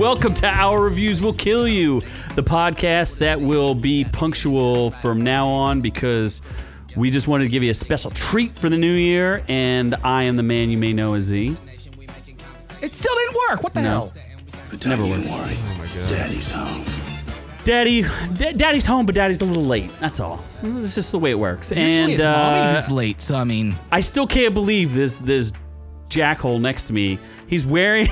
Welcome to Our Reviews Will Kill You, the podcast that will be punctual from now on because we just wanted to give you a special treat for the new year. And I am the man you may know as Z. It still didn't work. What the No. hell? Never works. worry. Daddy's home. Daddy, da- Daddy's home, but Daddy's a little late. That's all. It's just the way it works. Usually and it's mommy uh, who's late, so I mean, I still can't believe this this jackhole next to me. He's wearing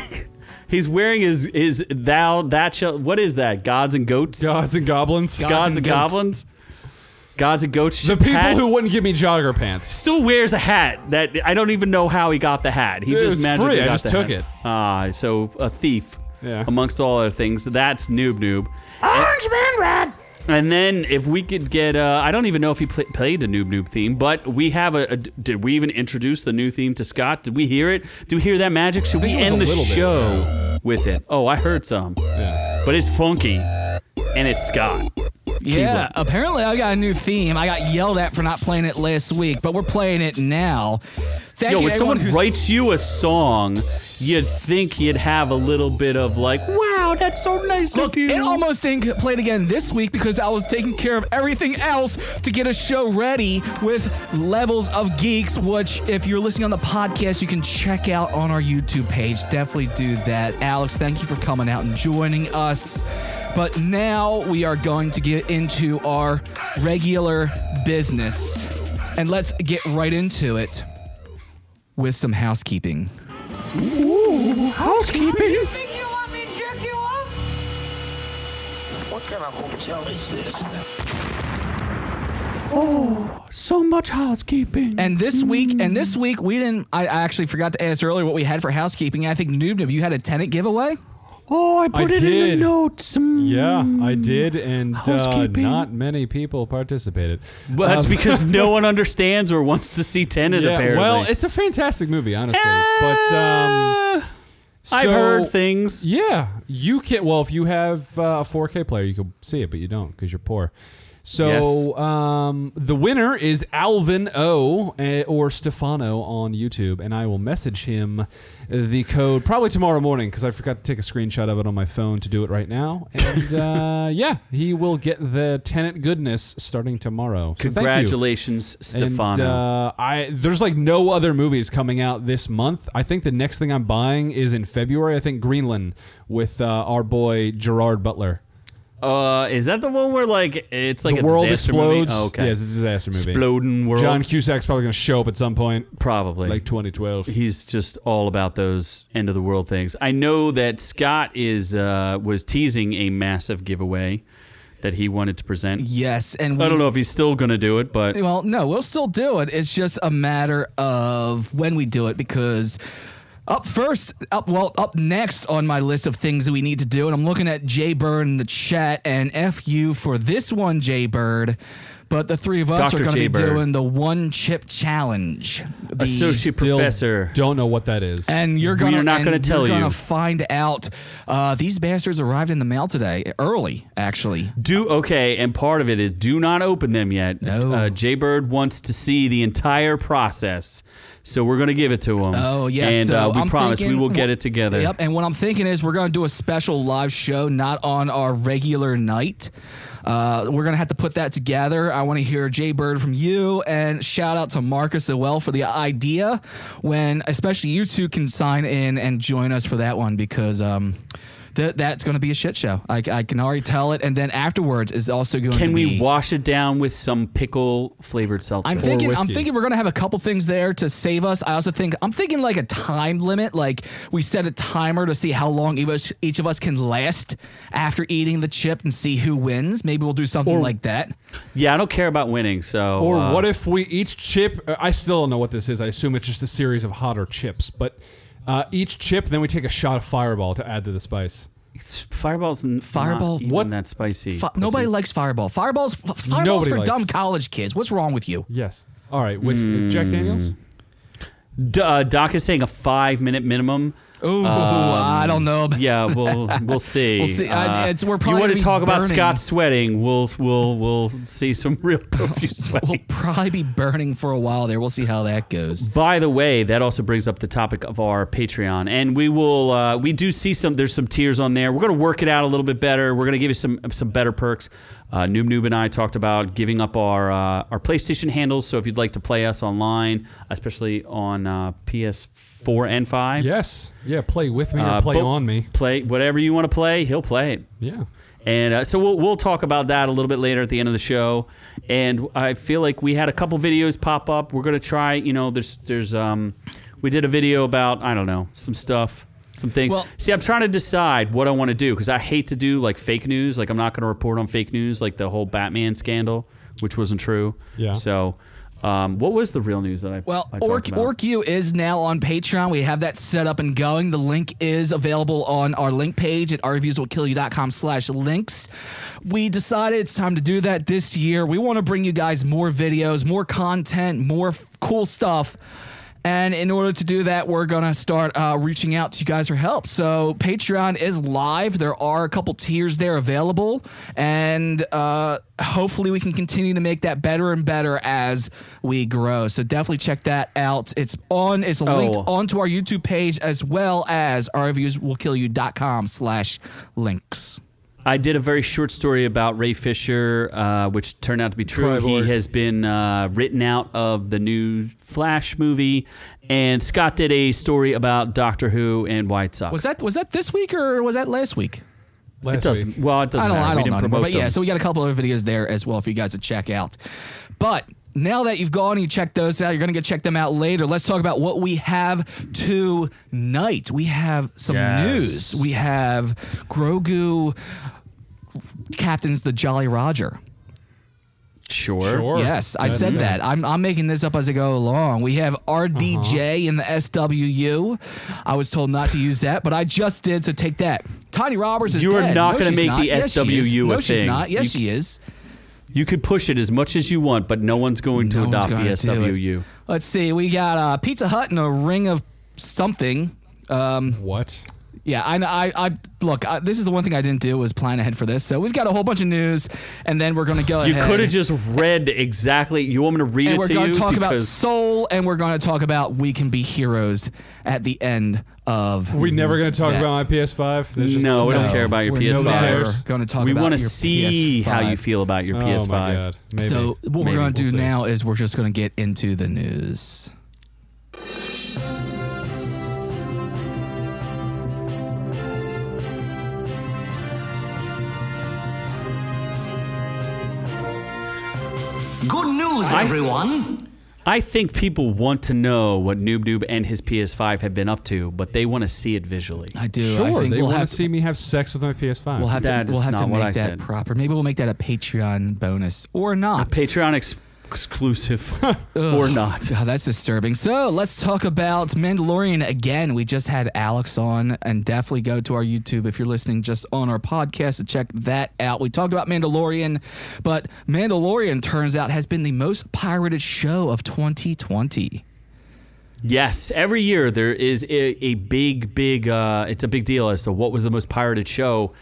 he's wearing his his thou that shall what is that? Gods and goats? Gods and goblins. God- Gods and, and goblins? Gods and goats. the people hat. who wouldn't give me jogger pants. still wears a hat that I don't even know how he got the hat. He It just was magically free. I got just the took hat. it. Ah, so a thief. Yeah. Amongst all other things, that's Noob Noob. Orange Man Red. And then if we could get, uh, I don't even know if he pl- played the Noob Noob theme, but we have a, a- Did we even introduce the new theme to Scott? Did we hear it? Do we hear that magic? Should we think it was end the little bit, show with it? Oh, I heard some, Yeah. but it's funky, and it's Scott. Yeah, apparently I got a new theme. I got yelled at for not playing it last week, but we're playing it now. Thank Yo, you when someone who's- writes you a song, you'd think you'd have a little bit of like, wow, that's so nice Look, of you. it almost didn't played again this week because I was taking care of everything else to get a show ready with Levels of Geeks, which, if you're listening on the podcast, you can check out on our YouTube page. Definitely do that. Alex, thank you for coming out and joining us. But now we are going to get into our regular business. And let's get right into it with some housekeeping. Ooh, housekeeping. You think you want me to jerk you off? What kind of hotel is this? Oh, so much housekeeping. And this mm. week, and this week we didn't. I, I actually forgot to ask earlier what we had for housekeeping. I think Noob Noob, you had a tenant giveaway. Oh, I put I it in the notes. Mm. Yeah, I did, and uh, Housekeeping. not many people participated. Well, that's Um, because no one understands or wants to see Tenet. yeah, apparently, well, it's a fantastic movie, honestly. but um, Uh, I've heard things. Yeah, you can. Well, if you have uh, a 4K player, you can see it, but you don't because you're poor. So um, the winner is Alvin O eh, or Stefano on YouTube, and I will message him the code probably tomorrow morning because I forgot to take a screenshot of it on my phone to do it right now. And uh, yeah, he will get the Tenet goodness starting tomorrow. So. Congratulations, Stefano. And uh, I there's like no other movies coming out this month. I think the next thing I'm buying is in February. I think Greenland with uh, our boy Gerard Butler. Uh, is that the one where like it's like the a world disaster explodes. Movie? Oh, okay. Yeah, it's a disaster movie. Exploding world. John Cusack's probably going to show up at some point, probably like 2012. he's just all about those end of the world things. I know that Scott is uh, was teasing a massive giveaway that he wanted to present. Yes, and we, I don't know if he's still gonna do it, but Well, no, we'll still do it. It's just a matter of when we do it because up first, up well, up next on my list of things that we need to do, and I'm looking at Jay Bird in the chat and F you for this one, Jay Bird. But the three of us Dr. are going to be Bird. doing the one chip challenge. The- associate Still professor. Don't know what that is. and you're gonna are not gonna tell you're you. gonna find out. Uh, these bastards arrived in the mail today, early actually. Do okay, and part of it is do not open them yet. No. Uh, Jay Bird wants to see the entire process, so we're gonna give it to them. Oh yes, and so uh, we I'm promise thinking- we will get it together. Yep, and what I'm thinking is we're gonna do a special live show, not on our regular night. Uh, we're gonna have to put that together. I want to hear Jay Bird from you, and shout out to Marcus as well for the idea. When especially you two can sign in and join us for that one because um, th- that's going to be a shit show. I, I can already tell it. And then afterwards is also going to be Can to we be. wash it down with some pickle flavored seltzer? I'm thinking. I'm thinking we're gonna have a couple things there to save us. I also think I'm thinking like a time limit. Like we set a timer to see how long each of us, each of us can last after eating the chip and see who wins. Maybe we'll do something Or- like that. yeah, I don't care about winning. So or uh, what if we each chip? uh, I still don't know what this is. I assume it's just a series of hotter chips. But uh, each chip, then we take a shot of Fireball to add to the spice. Fireball's n- Fireball? Not even What? that spicy. Fi- pussy. nobody likes Fireball. Fireball's Fireball's Nobody for likes- dumb college kids. What's wrong with you? Yes. All right. Whiskey. Jack Daniels. D- uh, Doc is saying a five minute minimum. Ooh, I don't know. about- Yeah, we'll we'll see. We'll see. Uh, it's- we're probably you want to talk about. Scott sweating? We'll we'll we'll see some real profuse We'll probably be burning for a while there. We'll see how that goes. By the way, that also brings up the topic of our Patreon, and we will uh, we do see some. There's some tiers on there. We're going to work it out a little bit better. We're going to give you some some better perks. Uh, Noob Noob and I talked about giving up our uh, our PlayStation handles. So if you'd like to play us online, especially on uh, PS4 and 5, Yes. Yeah. Play with me or uh, play on me. Play whatever you want to play. He'll play it. Yeah. And uh, so we'll, we'll talk about that a little bit later at the end of the show. And I feel like we had a couple videos pop up. We're gonna try. You know, there's there's um, we did a video about I don't know some stuff, some things. Well- See, I'm trying to decide what I want to do because I hate to do like fake news. Like I'm not gonna report on fake news, like the whole Batman scandal, which wasn't true. Yeah. So, um, what was the real news that I Well, I Orc? OrcU is now on Patreon. We have that set up and going. The link is available on our link page at rreviewswillkillyou.com slash links. We decided it's time to do that this year. We want to bring you guys more videos, more content, more f- cool stuff. And in order to do that, we're going to start uh, reaching out to you guys for help. So, Patreon is live. There are a couple tiers there available. And uh, hopefully, we can continue to make that better and better as we grow. So, definitely check that out. It's on, it's linked Oh. onto our YouTube page as well as rreviewswillkillyou.com slash links. I did a very short story about Ray Fisher, uh, which turned out to be true. Cyborg. He has been uh, written out of the new Flash movie, and Scott did a story about Doctor Who and White it sucks. Was that was that this week or was that last week? Last It doesn't. week. Well, it doesn't I don't, matter. I don't didn't know anymore, promote but yeah, so we got a couple of videos there as well for you guys to check out. But now that you've gone and you checked those out, you're going to get check them out later. Let's talk about what we have tonight. We have some Yes. news. We have Grogu captains the Jolly Roger. sure. Sure. Yes, I That said that. I'm, I'm making this up as I go along. We have RDJ Uh-huh. in the SWU. I was told not to use that, but I just did, so take that. Tanya Roberts is You are dead. not No, gonna make not. the Yes, she is. SWU a No, she's not. Yes, You- she is. You could push it as much as you want, but no one's going to No one's adopt the gonna do it. SWU. Let's see. We got uh, Pizza Hut and a ring of something. Um, What? Yeah, I, I, I look. I, this is the one thing I didn't do was plan ahead for this. So we've got a whole bunch of news, and then we're going to go You could have just read exactly. You want me to read and it we're going to talk about Soul, and we're going to talk about We Can Be Heroes at the end of. We're never going to talk that. about my PS5? Just no, we don't care about your PS5. never going to talk we want to see how PS5. you feel about your Oh PS5. my god. Maybe. So what Maybe. we're going to We'll do see. now is we're just going to get into the news. Good news, everyone. I think people want to know what Noob Noob and his PS5 have been up to, but they want to see it visually. I do. I Sure, think they we'll want to see me have sex with my PS5. We'll have That to. We'll is have to not what make I that said. proper. Maybe we'll make that a Patreon bonus or not. A Patreon ex- exclusive or not. Oh, that's disturbing. So let's talk about Mandalorian again. We just had Alex on, and definitely go to our YouTube if you're listening just on our podcast to check that out. We talked about Mandalorian, but Mandalorian turns out has been the most pirated show of 2020. Yes, every year there is a, a big, big. Uh, it's a big deal as to what was the most pirated show.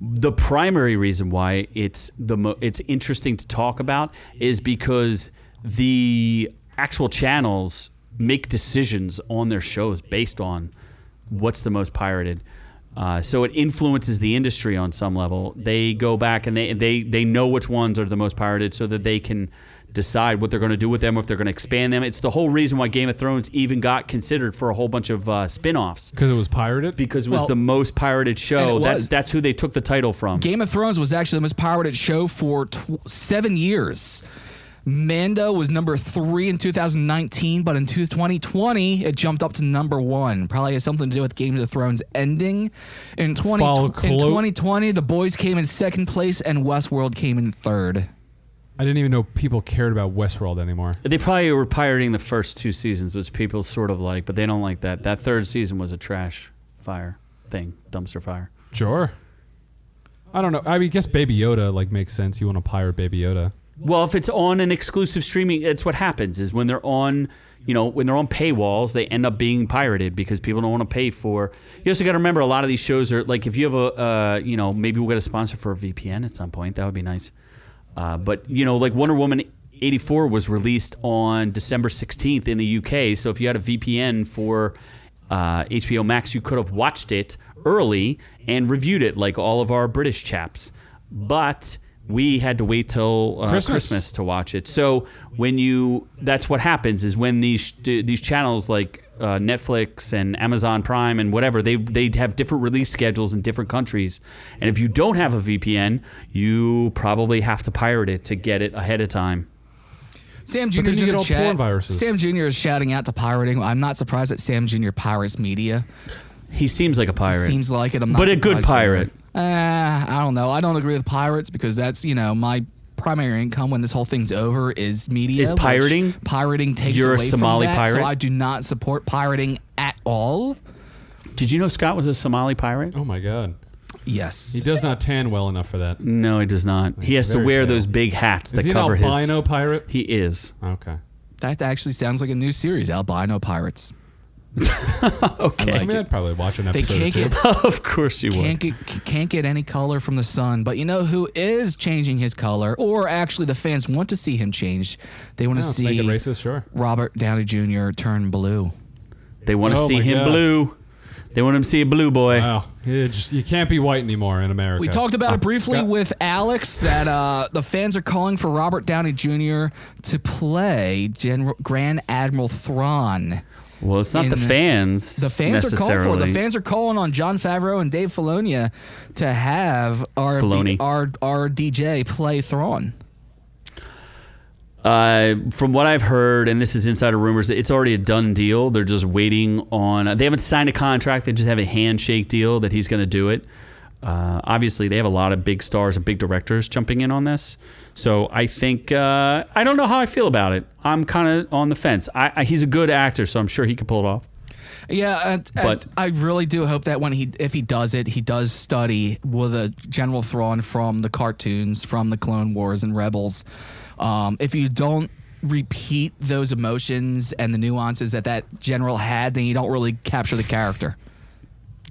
The primary reason why it's the mo- it's interesting to talk about is because the actual channels make decisions on their shows based on what's the most pirated. Uh, so it influences the industry on some level. They go back and they they they know which ones are the most pirated, so that they can decide what they're going to do with them, if they're going to expand them. It's the whole reason why Game of Thrones even got considered for a whole bunch of uh, spin-offs because it was pirated. because it was Well, the most pirated show. That's that's who they took the title from. Game of Thrones was actually the most pirated show for tw- seven years. Mando was number three in 2019, but in 2020 it jumped up to number one. Probably has something to do with Game of Thrones ending. In 20 Follow in 2020, The Boys came in second place and Westworld came in third. I didn't even know people cared about Westworld anymore. They probably were pirating the first two seasons, which people sort of like, but they don't like that. That third season was a trash fire thing, dumpster fire. Sure. I don't know. I mean, I guess Baby Yoda like makes sense. You want to pirate Baby Yoda. Well, if it's on an exclusive streaming, it's what happens is when they're on, you know, when they're on paywalls, they end up being pirated because people don't want to pay for. You also got to remember a lot of these shows are like if you have a, uh, you know, maybe we'll get a sponsor for a VPN at some point. That would be nice. Uh, but you know, like Wonder Woman 84 was released on December 16th in the UK. So if you had a VPN for uh, HBO Max, you could have watched it early and reviewed it like all of our British chaps. But we had to wait till uh, Christmas. Christmas. to watch it. So when you, that's what happens is when these these channels like uh, Netflix and Amazon Prime and whatever they they have different release schedules in different countries. And if you don't have a VPN, you probably have to pirate it to get it ahead of time. Sam Jr. is get in the all chat. porn viruses. Sam Jr. is shouting out to pirating. I'm not surprised that Sam Jr. pirates media. He seems like a pirate. Seems like it. I'm not But a good pirate. it. Uh, I don't know. I don't agree with pirates because that's you know my primary income when this whole thing's over is media. Is pirating? Pirating takes You're a away Somali from that, pirate? So I do not support pirating at all. Did you know Scott was a Somali pirate? Oh my god. Yes. He does not tan well enough for that. No, he does not. He has to very wear pale. those big hats Is that he an cover his. albino pirate? He is. Okay. That actually sounds like a new series, Albino Pirates. Okay. I mean, I'd probably watch an episode or can't two. get of course you can't would. get can't get any color from the sun. But you know who is changing his color, or actually the fans want to see him change. They want to let's see make it racist, sure. Robert Downey Jr. turn blue. They want to Oh see him God. blue. They want him to see a blue boy. Wow. You, just, you can't be white anymore in America. We talked about Uh, it briefly got- with Alex that uh, the fans are calling for Robert Downey Jr. to play General Grand Admiral Thrawn. Well, it's not the fans. The fans are calling for it. The fans are calling on Jon Favreau and Dave Filoni to have our Filoni. our our DJ play Thrawn. Uh, from what I've heard, and this is insider rumors, it's already a done deal. They're just waiting on. They haven't signed a contract. They just have a handshake deal that he's going to do it. Uh, obviously, they have a lot of big stars and big directors jumping in on this. So I think uh, I don't know how I feel about it. I'm kind of on the fence. I, I, he's a good actor, so I'm sure he could pull it off. Yeah, and, and But- I really do hope that when he, if he does it, he does study with a General Thrawn from the cartoons, from the Clone Wars and Rebels. Um, if you don't repeat those emotions and the nuances that that general had, then you don't really capture the character.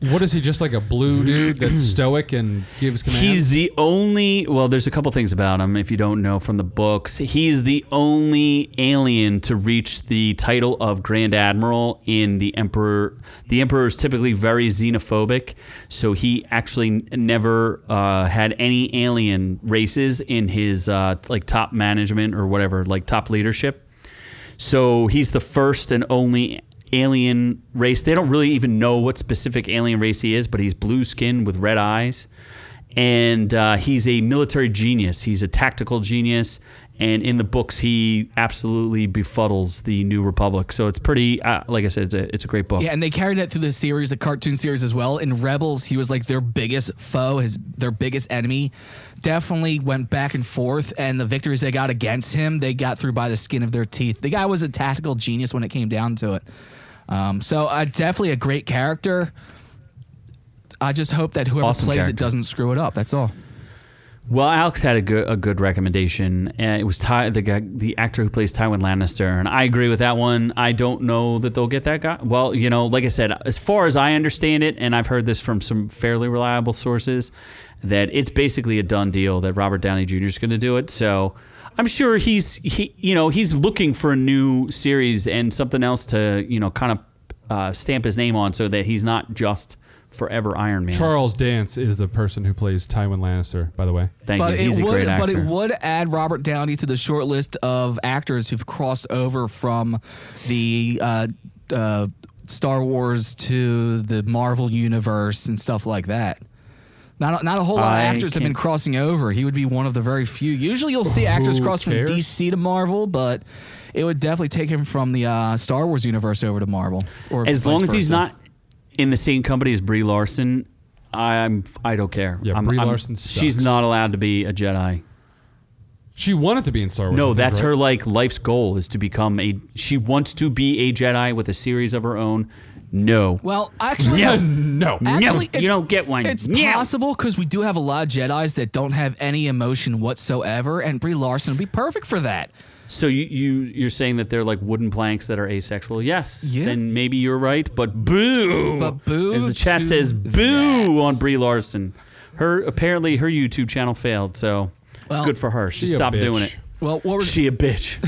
What is he, just like a blue dude that's stoic and gives commands? He's the only. Well, there's a couple things about him if you don't know from the books. He's the only alien to reach the title of Grand Admiral in the Emperor. The Emperor is typically very xenophobic, so he actually never uh, had any alien races in his uh, like top management or whatever, like top leadership. So he's the first and only alien race. They don't really even know what specific alien race he is, but he's blue skinned with red eyes. And uh, he's a military genius. He's a tactical genius. And in the books, he absolutely befuddles the New Republic. So it's pretty, uh, like I said, it's a, it's a great book. Yeah, and they carried that through the series, the cartoon series as well. In Rebels, he was like their biggest foe, his their biggest enemy. Definitely went back and forth, and the victories they got against him, they got through by the skin of their teeth. The guy was a tactical genius when it came down to it. Um, so uh, definitely a great character. I just hope that whoever Awesome plays it doesn't screw it up. That's all. Well, Alex had a good a good recommendation. Uh, it was Ty, the guy, the actor who plays Tywin Lannister, and I agree with that one. I don't know that they'll get that guy. Well, you know, like I said, as far as I understand it, and I've heard this from some fairly reliable sources, that it's basically a done deal that Robert Downey Jr. is going to do it. So I'm sure he's he you know he's looking for a new series and something else to you know kind of uh, stamp his name on, so that he's not just forever Iron Man. Charles Dance is the person who plays Tywin Lannister, by the way. Thank but you. He's it a would, great actor. but it would add Robert Downey to the short list of actors who've crossed over from the uh, uh, Star Wars to the Marvel universe and stuff like that. Not not a whole lot of I actors have been crossing over. He would be one of the very few. Usually, you'll see actors cross cares? from DC to Marvel, but it would definitely take him from the uh, Star Wars universe over to Marvel. Or as long as he's not in the same company as Brie Larson, I'm I don't care. Yeah, I'm, Brie I'm- Larson She's not allowed to be a Jedi. She wanted to be in Star Wars. No, think, that's right? her like life's goal is to become a. She wants to be a Jedi with a series of her own. No. Well, actually, No. no. Actually, you don't get one. It's No. possible because we do have a lot of Jedi's that don't have any emotion whatsoever, and Brie Larson would be perfect for that. So you you you're saying that they're like wooden planks that are asexual? Yes. Yeah. Then maybe you're right, but boo. But boo As the chat to says, boo that. on Brie Larson. Her apparently her YouTube channel failed, so Well, good for her. She, She stopped doing it. Well, what we're She a bitch.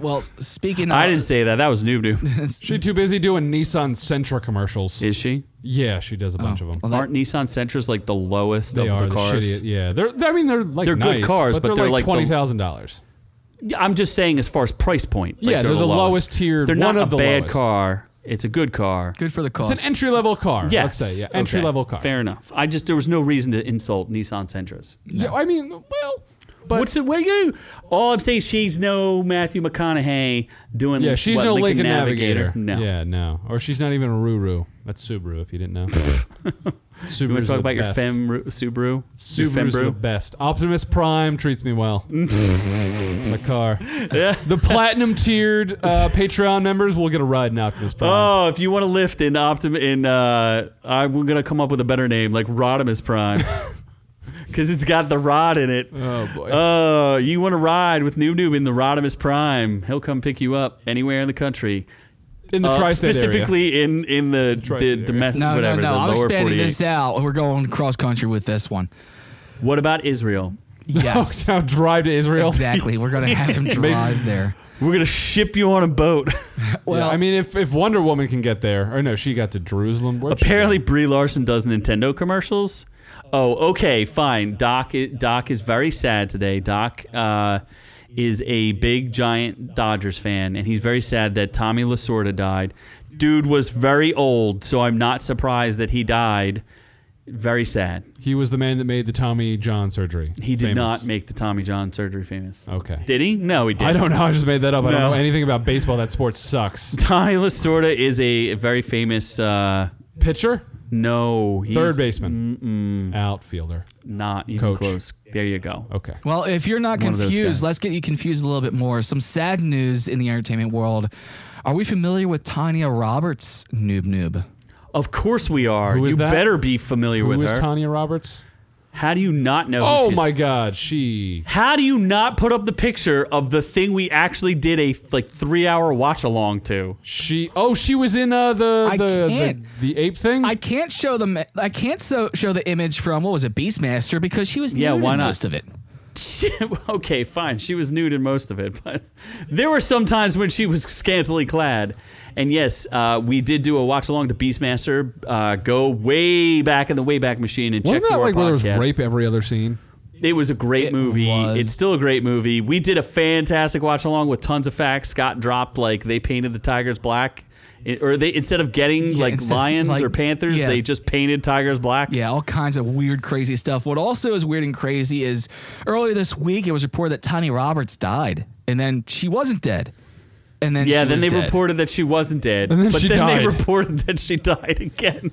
well speaking. Of, I didn't say that. That was noob noob. She too busy doing Nissan Sentra commercials. Is she? yeah, she does a bunch oh, of them. Well, Aren't Nissan Sentras like the lowest They of are the the cars? shitty. Yeah, they're. I mean, they're like They're good nice, cars, but, but they're, they're like like the- twenty thousand dollars. Yeah, I'm just saying as far as price point. like Yeah, they're the lowest tiered- They're one not of a the bad lowest. car. It's a good car. good for the cost. It's an entry level car. Yes. Let's say yeah, Okay. entry level car. Fair enough. I just there was no reason to insult Nissan Sentras. Yeah, I mean, well, but What's the way you? All I'm saying, she's no Matthew McConaughey doing. yeah, she's what, no Lincoln Navigator. No. Yeah, no, or she's not even a Ruru. That's Subaru. If you didn't know. Subaru's You want to talk about your best. Fem Subaru? Your Subaru's the best. Optimus Prime treats me well. it's my car. The platinum tiered uh, Patreon members will get a ride in Optimus Prime. Oh, if you want to lift in Optim in, uh, I'm gonna come up with a better name like Rodimus Prime, because it's got the rod in it. Oh, boy. Oh, you want to ride with Noob Noob in the Rodimus Prime? He'll come pick you up anywhere in the country. in the Uh, tri-state area. specifically in in the, the tri-state domestic no, whatever no, no. the I'm lower expanding 48. this out. We're going cross country with this one. What about Israel? Yes, Now drive to Israel. exactly. We're gonna have him drive there. We're gonna ship you on a boat. Well, yeah, I mean, if, if Wonder Woman can get there, or no, she got to Jerusalem. Where'd Apparently. Brie Larson does Nintendo commercials. Oh, okay, fine. Doc, Doc is very sad today. Doc uh, is a big giant Dodgers fan, and he's very sad that Tommy Lasorda died. Dude was very old, so I'm not surprised that he died. Very sad. he was the man that made the Tommy John surgery. He did famous. not make the Tommy John surgery famous. Okay. Did he? No, he didn't. I don't know. I just made that up. I don't know anything about baseball. That sport sucks. Tommy Lasorda is a very famous. Uh, Pitcher, no, he's third baseman, outfielder. not even Coach. close. There you go. Okay. Well, if you're not One of those confused, guys. let's get you confused a little bit more. Some sad news in the entertainment world. Are we familiar with Tanya Roberts, Noob Noob? Of course we are. Who is you that? better be familiar Who with is her. Tanya Roberts? How do you not know? Oh she's- my God, she. How do you not put up the picture of the thing we actually did a like three hour watch along to? She. Oh, she was in uh, the I the, the the ape thing. I can't show the I can't so, show the image from what was it Beastmaster because she was Yeah, why not? most of it. okay, fine. She was nude in most of it, but there were some times when she was scantily clad. And yes, uh, we did do a watch along to Beastmaster. Uh, go way back in the Wayback Machine and Wasn't check that through like our where there was rape every other scene? It was a great It movie. was. It's still a great movie. We did a fantastic watch along with tons of facts. Scott dropped like they painted the tigers black, It- or they instead of getting Yeah, like lions like- or panthers, yeah. they just painted tigers black. Yeah, all kinds of weird, crazy stuff. What also is weird and crazy is earlier this week it was reported that Tanya Roberts died, and then she wasn't dead. And then Yeah, she then was they dead. reported that she wasn't dead, And then but she then they died. reported that she died again.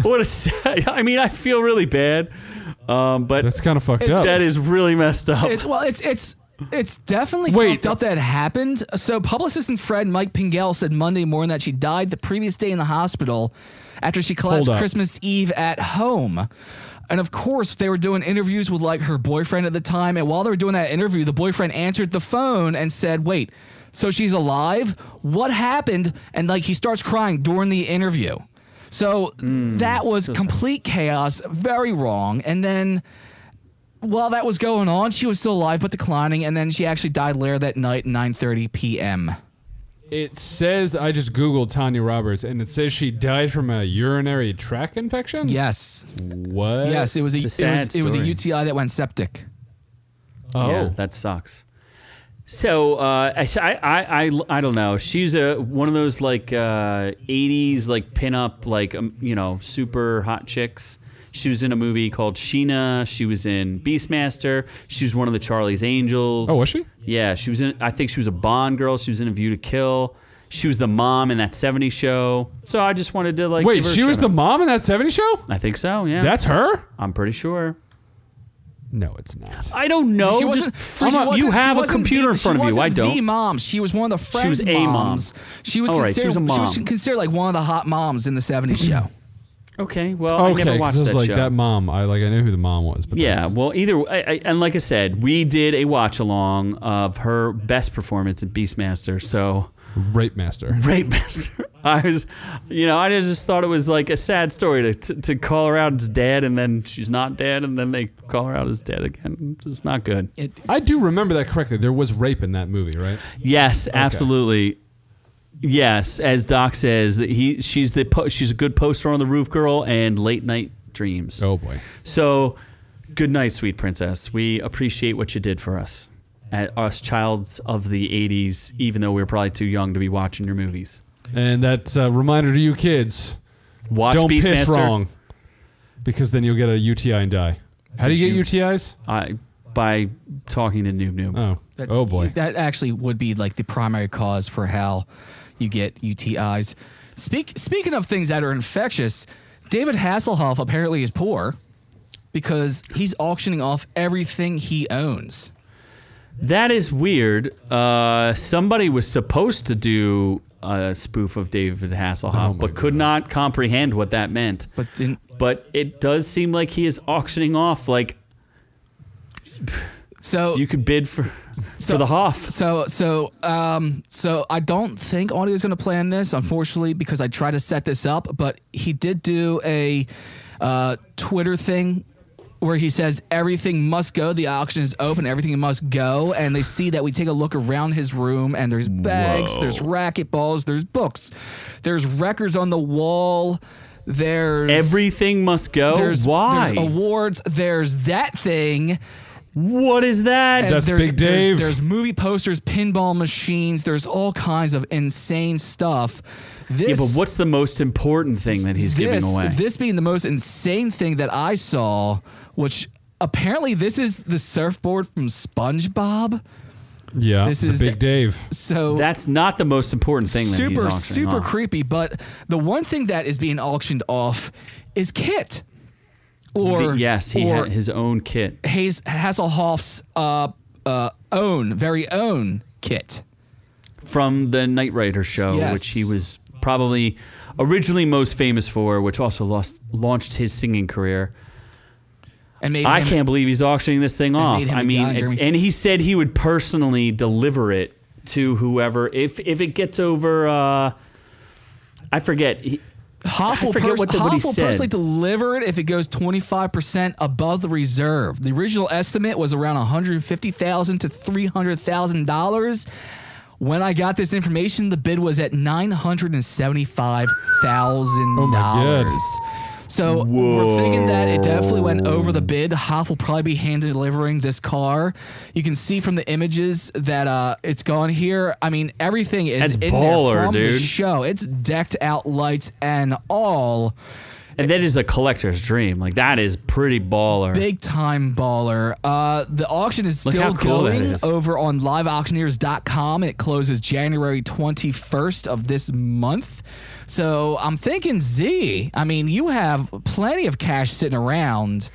what a sad! I mean, I feel really bad, um, but That's kind of fucked up. that is really messed up. It's well, it's it's it's definitely Wait. fucked up that it happened. So publicist and friend Mike Pingel said Monday morning that she died the previous day in the hospital after she collapsed Hold up. Christmas Eve at home. And of course, they were doing interviews with like her boyfriend at the time. And while they were doing that interview, the boyfriend answered the phone and said, "Wait, so she's alive? What happened?" And like he starts crying during the interview. So hmm. that was complete chaos, very wrong. And then while that was going on, she was still alive but declining, and then she actually died later that night, 9:30 p.m. It says I just googled Tanya Roberts, and it says she died from a urinary tract infection. Yes, What? yes, it was a, It's a it, sad was, it was a story. UTI that went septic. Oh. Yeah, that sucks. So uh, I, I, I, I don't know. She's a one of those like uh, '80s like pinup like um, you know super hot chicks. She was in a movie called Sheena. She was in Beastmaster. She was one of the Charlie's Angels. Oh, was she? Yeah, she was in. I think she was a Bond girl. She was in A View to Kill. She was the mom in that '70s show. So I just wanted to like. Wait, give her a she was shout the mom in that 70s show? I think so. Yeah, That's her? I'm pretty sure. No, it's not. I don't know. She wasn't- Just she I'm a- you wasn't- she have a wasn't computer the- in front she of you. I wasn't The don't. mom. She was one of the friends. was a mom. moms. She was All right, considered. she was a She was mom. considered like one of the hot moms in the '70s show. Okay, well, I okay, never 'cause watched it was that like show. that mom. I like I knew who the mom was, but Yeah, that's- well, either I, I, and like I said, we did a watch along of her best performance in Beastmaster. So, rape master. Rape Master. I was, you know, I just thought it was like a sad story to, to, to call her out as dead and then she's not dead and then they call her out as dead again. It's not good. It, I do remember that correctly. There was rape in that movie, right? Yes, absolutely. Yes, as Doc says, that he she's the po- she's a good poster on the roof girl and late night dreams. Oh boy. So, good night, sweet princess. We appreciate what you did for us, at us childs of the '80s. Even though we were probably too young to be watching your movies. And that uh, reminder to you kids: Watch don't piss wrong, because then you'll get a UTI and die. How do Did you you- get UTIs? I by talking to Noob Noob. Oh, that's- oh boy. That actually would be like the primary cause for how you get UTIs. Speak, speaking of things that are infectious, David Hasselhoff apparently is poor because he's auctioning off everything he owns. That is weird. Uh, somebody was supposed to do a spoof of David Hasselhoff, Oh my but could God. not comprehend what that meant. But didn't But it does seem like he is auctioning off. Like so you could bid for So- for the Hoff. So so um so I don't think Audio is going to play on this, unfortunately, because I tried to set this up. But he did do a uh, Twitter thing where he says everything must go. The auction is open. Everything must go. And they see that we take a look around his room, and there's bags, there's racquetballs, there's books, there's records on the wall. There's Everything must go. There's, Why? There's awards. There's that thing. What is that? And That's there's, Big Dave. There's, there's movie posters, pinball machines. There's all kinds of insane stuff. This, yeah, but what's the most important thing that he's giving away? This being the most insane thing that I saw, which apparently this is the surfboard from SpongeBob. Yeah, This is- Big Dave. So That's not the most important thing that he's super auctioning super off. creepy. But the one thing that is being auctioned off is Kit. Or The- yes, he or had his own kit. Hayes Hasselhoff's uh, uh, own very own Kit. from the Knight Rider show, Yes. which he was probably originally most famous for, which also lost launched his singing career. And I him- can't believe he's auctioning this thing off. I mean, it- and he said he would personally deliver it to whoever if if it gets over. Uh, I forget. He, Hoff will, pers- what the- what he will said. personally deliver it if it goes 25% above the reserve. The original estimate was around $150,000 to $300,000. When I got this information, the bid was at $975,000. Oh my God. So we're thinking that it definitely went over the bid. Hoff will probably be hand delivering this car. You can see from the images that uh, it's gone here. I mean, everything is That's in baller, there from the show. It's decked out lights and all. and that is a collector's dream. Like that is pretty baller. Big time baller. Uh, the auction is Look still cool going is. over on liveauctioneers.com. It closes January 21st of this month. So I'm thinking Z. I mean, you have plenty of cash sitting around.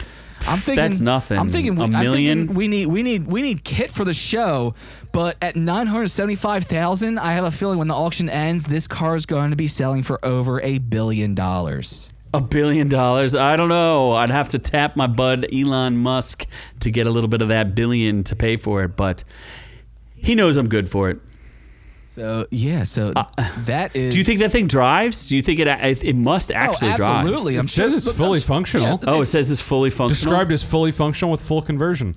I'm thinking That's nothing. I'm thinking A I'm million? thinking we need we need we need kit for the show. But at nine hundred seventy five thousand, I have a feeling when the auction ends, this car is going to be selling for over a billion dollars. A billion dollars? I don't know. I'd have to tap my bud Elon Musk to get a little bit of that billion to pay for it, but he knows I'm good for it. So yeah, so that is. Uh, Do you think that thing drives? Do you think it it must actually oh, drive? absolutely. I'm It says sure- it's fully functional. yeah, Oh, it says it's fully functional. Described as fully functional with full conversion.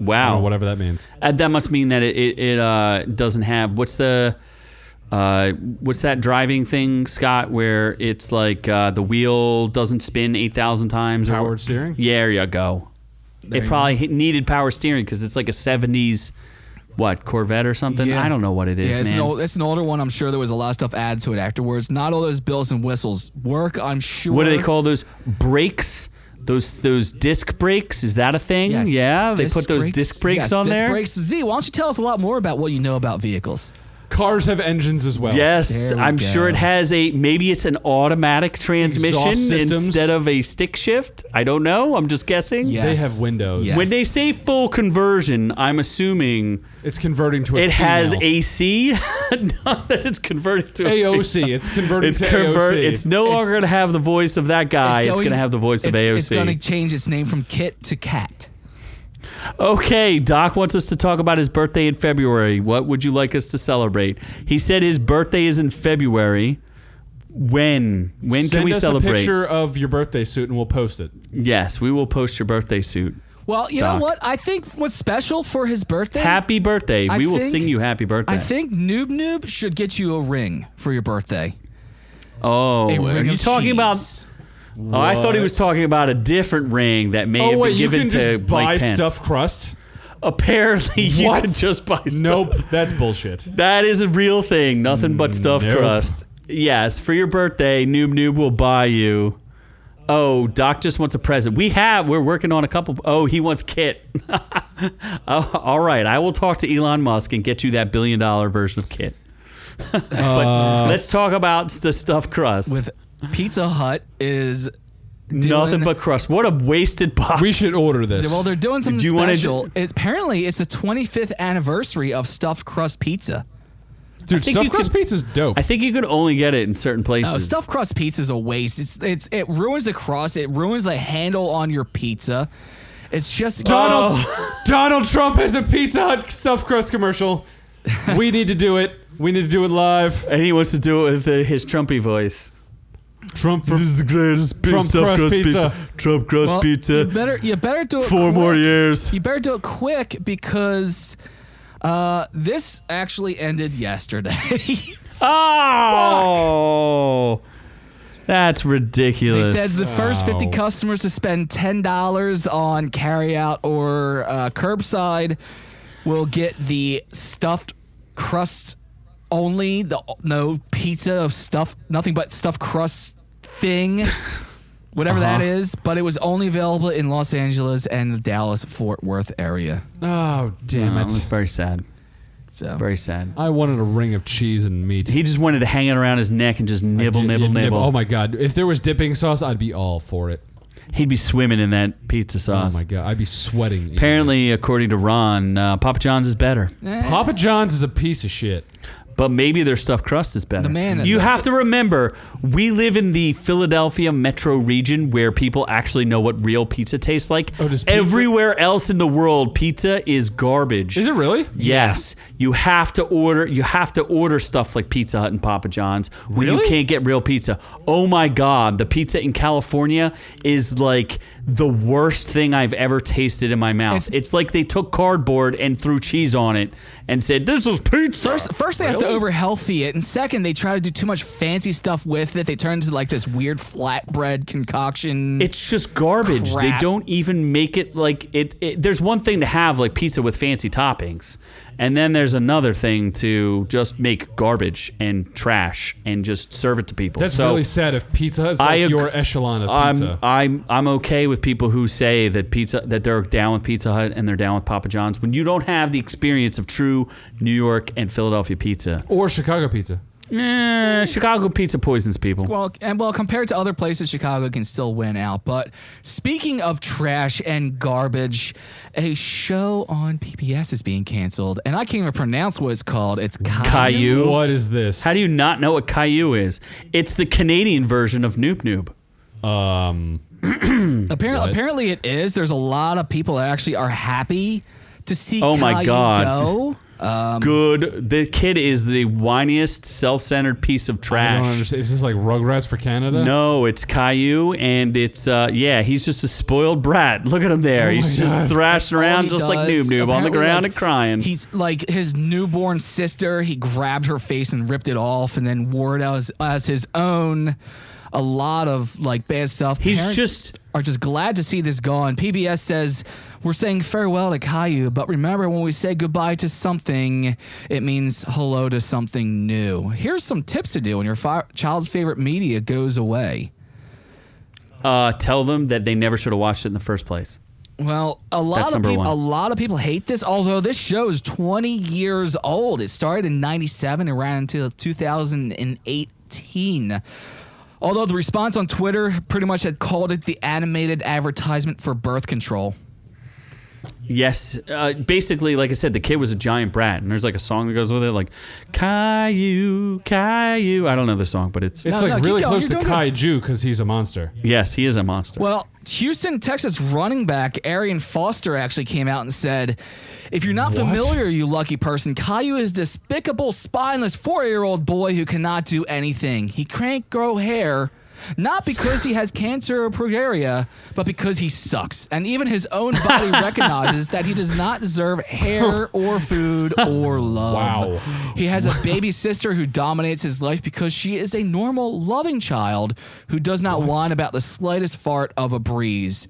wow, Or whatever that means. Uh, that must mean that it it, it uh, doesn't have what's the uh, what's that driving thing, Scott? Where it's like uh, the wheel doesn't spin eight thousand times. or- steering? Yeah, there you go. There it you probably hit- needed power steering because it's like a '70s what Corvette or something. Yeah. I don't know what it is, Yeah, it's man. an, old, it's an older one. I'm sure there was a lot of stuff added to it afterwards. Not all those bells and whistles work. I'm sure. what do they call those brakes? Those those disc brakes? Is that a thing? Yes. Yeah, they Disc put those brakes? disc brakes Yes, on disc there. Brakes. Z, why don't you tell us a lot more about what you know about vehicles? Cars have engines as well. Yes, we I'm go. sure it has a maybe it's an automatic transmission instead of a stick shift. I don't know. I'm just guessing. Yeah. They have windows. Yes. When they say full conversion, I'm assuming It's converting to a it has. AC. Not that it's converted to a AOC. It's converting It's to convert. AOC. It's no longer going to have the voice of that guy. It's, going to have the voice of it's- AOC. It's going to change its name from Kit to Cat. Okay, Doc wants us to talk about his birthday in February. What would you like us to celebrate? He said his birthday is in February. When? When Send can we us celebrate? a picture of your birthday suit and we'll post it. Yes, we will post your birthday suit. Well, you Doc. know what? I think what's special for his birthday. Happy birthday. I we will think- sing you happy birthday. I think Noob Noob should get you a ring for your birthday. oh, A are ring you of talking about cheese. Oh, I thought he was talking about a different ring that may Oh have wait, been you given can to just buy Pence. stuffed crust? Apparently, you What? can just buy stuff. Nope, that's bullshit. That is a real thing. Nothing but mm, stuffed Nope. crust. Yes, for your birthday, Noob Noob will buy you. Oh, Doc just wants a present. We have. We're working on a couple. Oh, he wants Kit. oh, all right, I will talk to Elon Musk and get you that billion dollar version of Kit. but uh, let's talk about the stuffed crust. with Pizza Hut is Nothing but crust. What a wasted box. We should order this. Well, they're doing something Do you wanna special. do- It's, apparently, it's the 25th anniversary of stuffed crust pizza. Dude, think stuffed you crust could- pizza's dope. I think you could only get it in certain places. No, stuffed crust pizza is a waste. It's it's it ruins the crust. It ruins the handle on your pizza. It's just Donald Oh. Donald Trump has a Pizza Hut stuffed crust commercial. We need to do it. We need to do it live. and he wants to do it with uh, his Trumpy voice. Trump for is the greatest Trump stuffed crust crust pizza. pizza. Trump crust well, You better you better do it. Four more years. You better do it quick because uh, this actually ended yesterday. Oh, that's ridiculous. They said the first 50 customers to spend $10 on carryout or uh, curbside will get the stuffed crust only, the no pizza of stuff, nothing but stuffed crust thing, whatever that Uh-huh. is. But it was only available in Los Angeles and the Dallas Fort Worth area. Oh damn Oh, it! it was very sad. So Very sad. I wanted a ring of cheese and meat. He just wanted to hang it around his neck and just nibble, Did- nibble, yeah, nibble. Oh my god! If there was dipping sauce, I'd be all for it. He'd be swimming in that pizza sauce. Oh my god, I'd be sweating. Apparently, according to Ron, uh, Papa John's is better. Papa John's is a piece of shit. But maybe their stuffed crust is better. The man- you have to remember, we live in the Philadelphia metro region where people actually know what real pizza tastes like. Oh, does pizza- Everywhere else in the world, pizza is garbage. Is it really? Yes, you have to order. You have to order stuff like Pizza Hut and Papa John's when you can't get real pizza. Oh my God, the pizza in California is like the worst thing I've ever tasted in my mouth. It's- It's, like they took cardboard and threw cheese on it and said, "This is pizza." First, first they have to Really? over healthy it, and second they try to do too much fancy stuff with it. They turn into like this weird flatbread concoction. It's just garbage. They don't even make it like it, it. There's one thing to have like pizza with fancy toppings, and then there's another thing to just make garbage and trash and just serve it to people. That's So really sad. If Pizza is I like ag- your echelon of I'm pizza. I'm I'm okay with people who say that pizza that they're down with Pizza Hut and they're down with Papa John's when you don't have the experience of true New York and Philadelphia pizza. or Chicago pizza. Eh, Chicago pizza poisons people. Well, and well, compared to other places, Chicago can still win out. But speaking of trash and garbage, a show on PBS is being canceled, and I can't even pronounce what it's called. It's Caillou. Caillou. What is this? How do you not know what Caillou is? It's the Canadian version of Noob Noob. Um, Apparently, What? apparently, it is. There's a lot of people that actually are happy to see. Oh my Caillou God. Go. Um, Good. The kid is the whiniest, self-centered piece of I trash. don't understand. Is this like Rugrats for Canada? No, it's Caillou, and it's uh, yeah, he's just a spoiled brat. Look at him there. Oh he's just God. thrashing around he just like Noob does- Noob on the ground like, and crying. He's like his newborn sister. He grabbed her face and ripped it off, and then wore it as as his own. A lot of like bad stuff. He's Parents just- are just glad to see this gone. PBS says we're saying farewell to Caillou, but remember when we say goodbye to something, it means hello to something new. Here's some tips to do when your fi- child's favorite media goes away. uh, tell them that they never should have watched it in the first place. Well, a lot of people, one. a lot of people hate this. Although this show is 20 years old, it started in '97 and ran until 2018. Although the response on Twitter pretty much had called it the animated advertisement for birth control. Yes, uh, basically, like I said, the kid was a giant brat, and there's like a song that goes with it, like Caillou, Caillou. I don't know the song, but it's It's No, like no, keep really going, close to you're doing kaiju because he's a monster. yes, he is a monster. Well, Houston Texans running back Arian Foster actually came out and said, "If you're not What? familiar, you lucky person, Caillou is a despicable, spineless four-year-old boy who cannot do anything. He can't grow hair." Not because he has cancer or progeria, but because he sucks. And even his own body recognizes that he does not deserve hair or food or love. Wow. He has a baby sister who dominates his life because she is a normal, loving child who does not whine about the slightest fart of a breeze.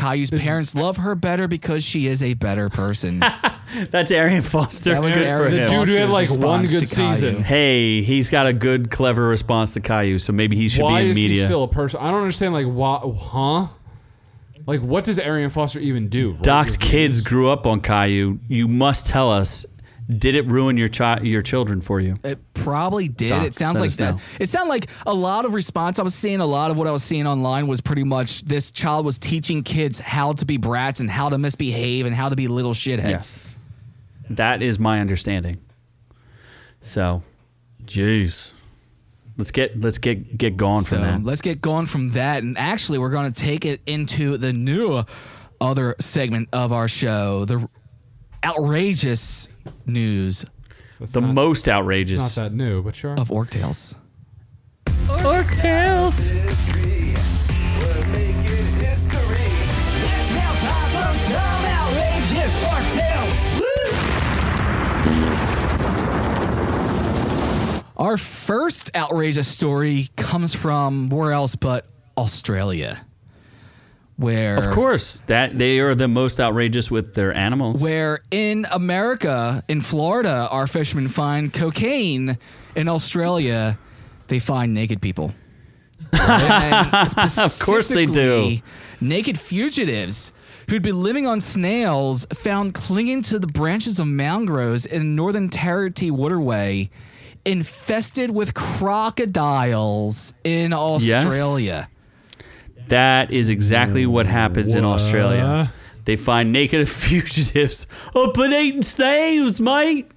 Caillou's parents love her better because she is a better person. That's Arian Foster. That was Good Arian for The dude who had like one good season. Hey, he's got a good, clever response to Caillou, so maybe he should Why be in is media. he still a person? I don't understand. Like, why, huh? Like, what does Arian Foster even do? Doc's kids grew up on Caillou. You must tell us, did it ruin your child, your children for you? It probably did. It sounds let like that. know. It sounded like a lot of response I was seeing. A lot of what I was seeing online was pretty much this child was teaching kids how to be brats and how to misbehave and how to be little shitheads. Yes. That is my understanding. So, jeez. Let's get let's get get going So from that. let's get going from that, and actually, we're going to take it into the new other segment of our show, the outrageous news That's The not, most it's outrageous. not that new, but sure. of Orc Tales. Orc Tales. It's now time for some outrageous Orc Tales. Our first outrageous story comes from where else but Australia, where Of course, that they are the most outrageous with their animals. where in America, in Florida, our fishermen find cocaine. In Australia, they find naked people. Of course they do. Naked fugitives who'd been living on snails found clinging to the branches of mangroves in Northern Territory waterway, infested with crocodiles in Australia. That is exactly what happens in Australia. They find naked fugitives. I've been eating snails, mate.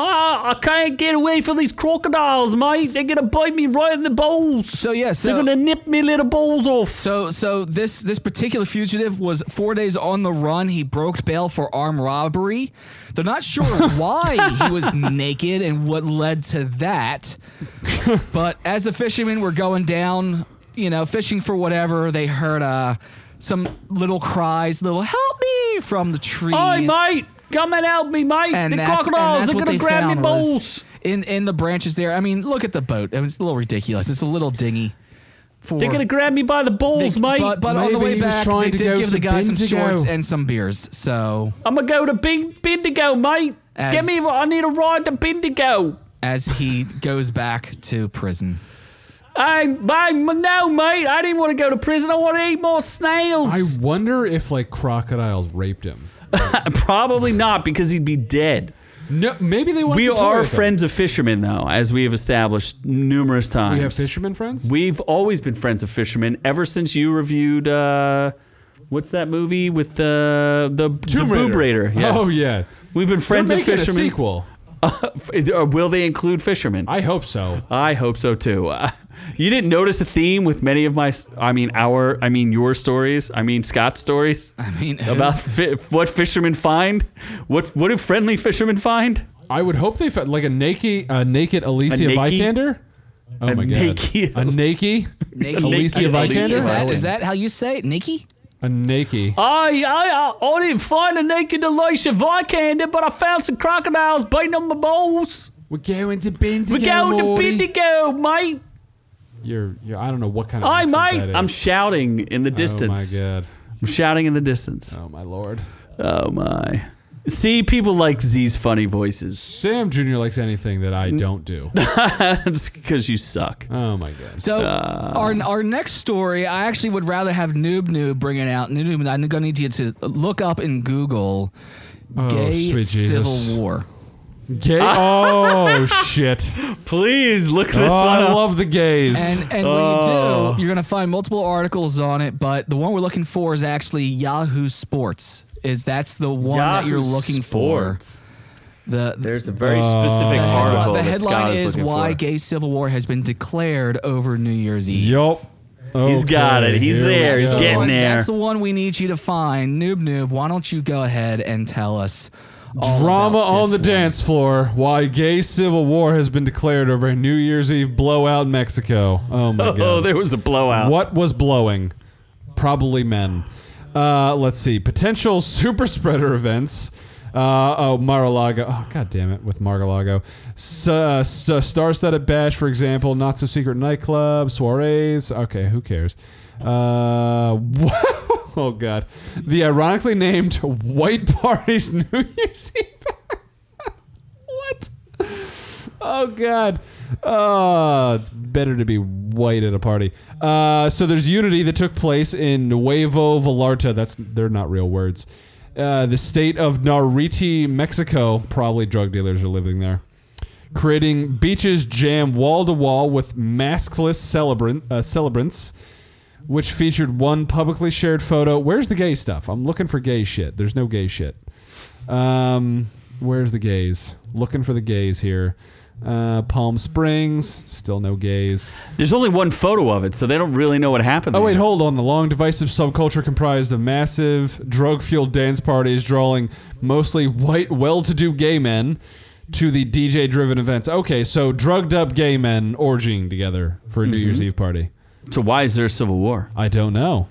Ah, I can't get away from these crocodiles, mate. They're gonna bite me right in the balls. So yeah, so They're gonna nip me little balls off. So, so this this particular fugitive was four days on the run. He broke bail for armed robbery. They're not sure why he was naked and what led to that. But as the fishermen were going down, you know, fishing for whatever, they heard uh, some little cries, little "help me" from the trees. Hi, mate. Come and help me, mate. And the that's- and crocodiles that's are what gonna grab me found balls. in in the branches there. I mean, look at the boat. It was a little ridiculous. It's a little dinghy. For They're gonna grab me by the balls, they- mate. But, but on the way he was back, trying they to did go give the to guy some shorts and some beers. So I'm gonna go to Big Bendigo, mate. As- Get me. I need a ride to Bendigo. as he goes back to prison. I, I, no, mate. I didn't want to go to prison. I want to eat more snails. I wonder if like crocodiles raped him. Probably not, because he'd be dead. No, maybe they want. We to are friends of fishermen, though, as we have established numerous times. We have fisherman friends. We've always been friends of fishermen ever since you reviewed. Uh, what's that movie with the the, the Tomb Boob Raider? Yes. Oh yeah. We've been friends of fishermen. A sequel. Uh, or will they include fishermen? I hope so. I hope so too. you didn't notice a theme with many of my, I mean, our, I mean, your stories. I mean, Scott's stories I mean, who- about fi- what fishermen find. What what do friendly fishermen find? I would hope they found like a naked, a naked Alicia A? Vikander. Oh A my god. naked- A naked. Naked. Alicia Vikander. Is that Vikander. is that how you say it, Nikki? A naked. I, I I didn't find a naked Alicia Vikander, but I found some crocodiles biting on my balls. We're going to Bendigo. We're going to. Bendigo, mate. You're, you're. I don't know what kind of. I, mate. I'm shouting in the distance. Oh my god. I'm shouting in the distance. Oh my lord. Oh my. See, people like Z's funny voices. Sam Jr. likes anything that I don't do. That's because you suck. Oh my god. So Uh. our our next story, I actually would rather have Noob Noob bring it out. Noob Noob, I'm gonna need you to look up in Google Oh, gay sweet Jesus. civil war. Gay. Oh shit. Please look this Oh, one I up. love the gays. And and when you do, you're gonna find multiple articles on it, but the one we're looking for is actually Yahoo Sports. Is that's the one that you're Yahoo looking for? Sports. The There's a very specific the article headline, the that Scott headline is, is why for. gay civil war has been declared over New Year's Eve. yup. He's got it. He's there. He's go. the getting one- there. That's the one we need you to find. Noob Noob, why don't you go ahead and tell us all Drama about on the one. dance floor. Why gay civil war has been declared over a New Year's Eve blowout in Mexico. Oh my oh, god. Oh, there was a blowout. What was blowing? Probably men. Uh, let's see. Potential super spreader events. Uh, oh, Mar-a-Lago. Oh, god damn it, with Mar-a-Lago. S- uh, st- Star-studded bash, for example. Not so secret nightclub soirees. Okay, who cares? Uh, oh god. The ironically named White Party's New Year's Eve. what? Oh God. Oh, it's better to be white at a party. Uh, so there's unity that took place in Nuevo Vallarta. That's they're not real words. Uh, the state of Nariti, Mexico. Probably drug dealers are living there. Creating beaches jam wall to wall with maskless celebrant uh, celebrants, which featured one publicly shared photo. Where's the gay stuff? I'm looking for gay shit. There's no gay shit. Um, where's the gays? Looking for the gays here. Uh, Palm Springs, still no gays. There's only one photo of it, so they don't really know what happened. Oh there. wait, hold on. The long divisive subculture comprised of massive drug-fueled dance parties drawing mostly white, well-to-do gay men to the DJ-driven events. Okay, so drugged-up gay men orgying together for a New Year's Eve party. So why is there a civil war? I don't know.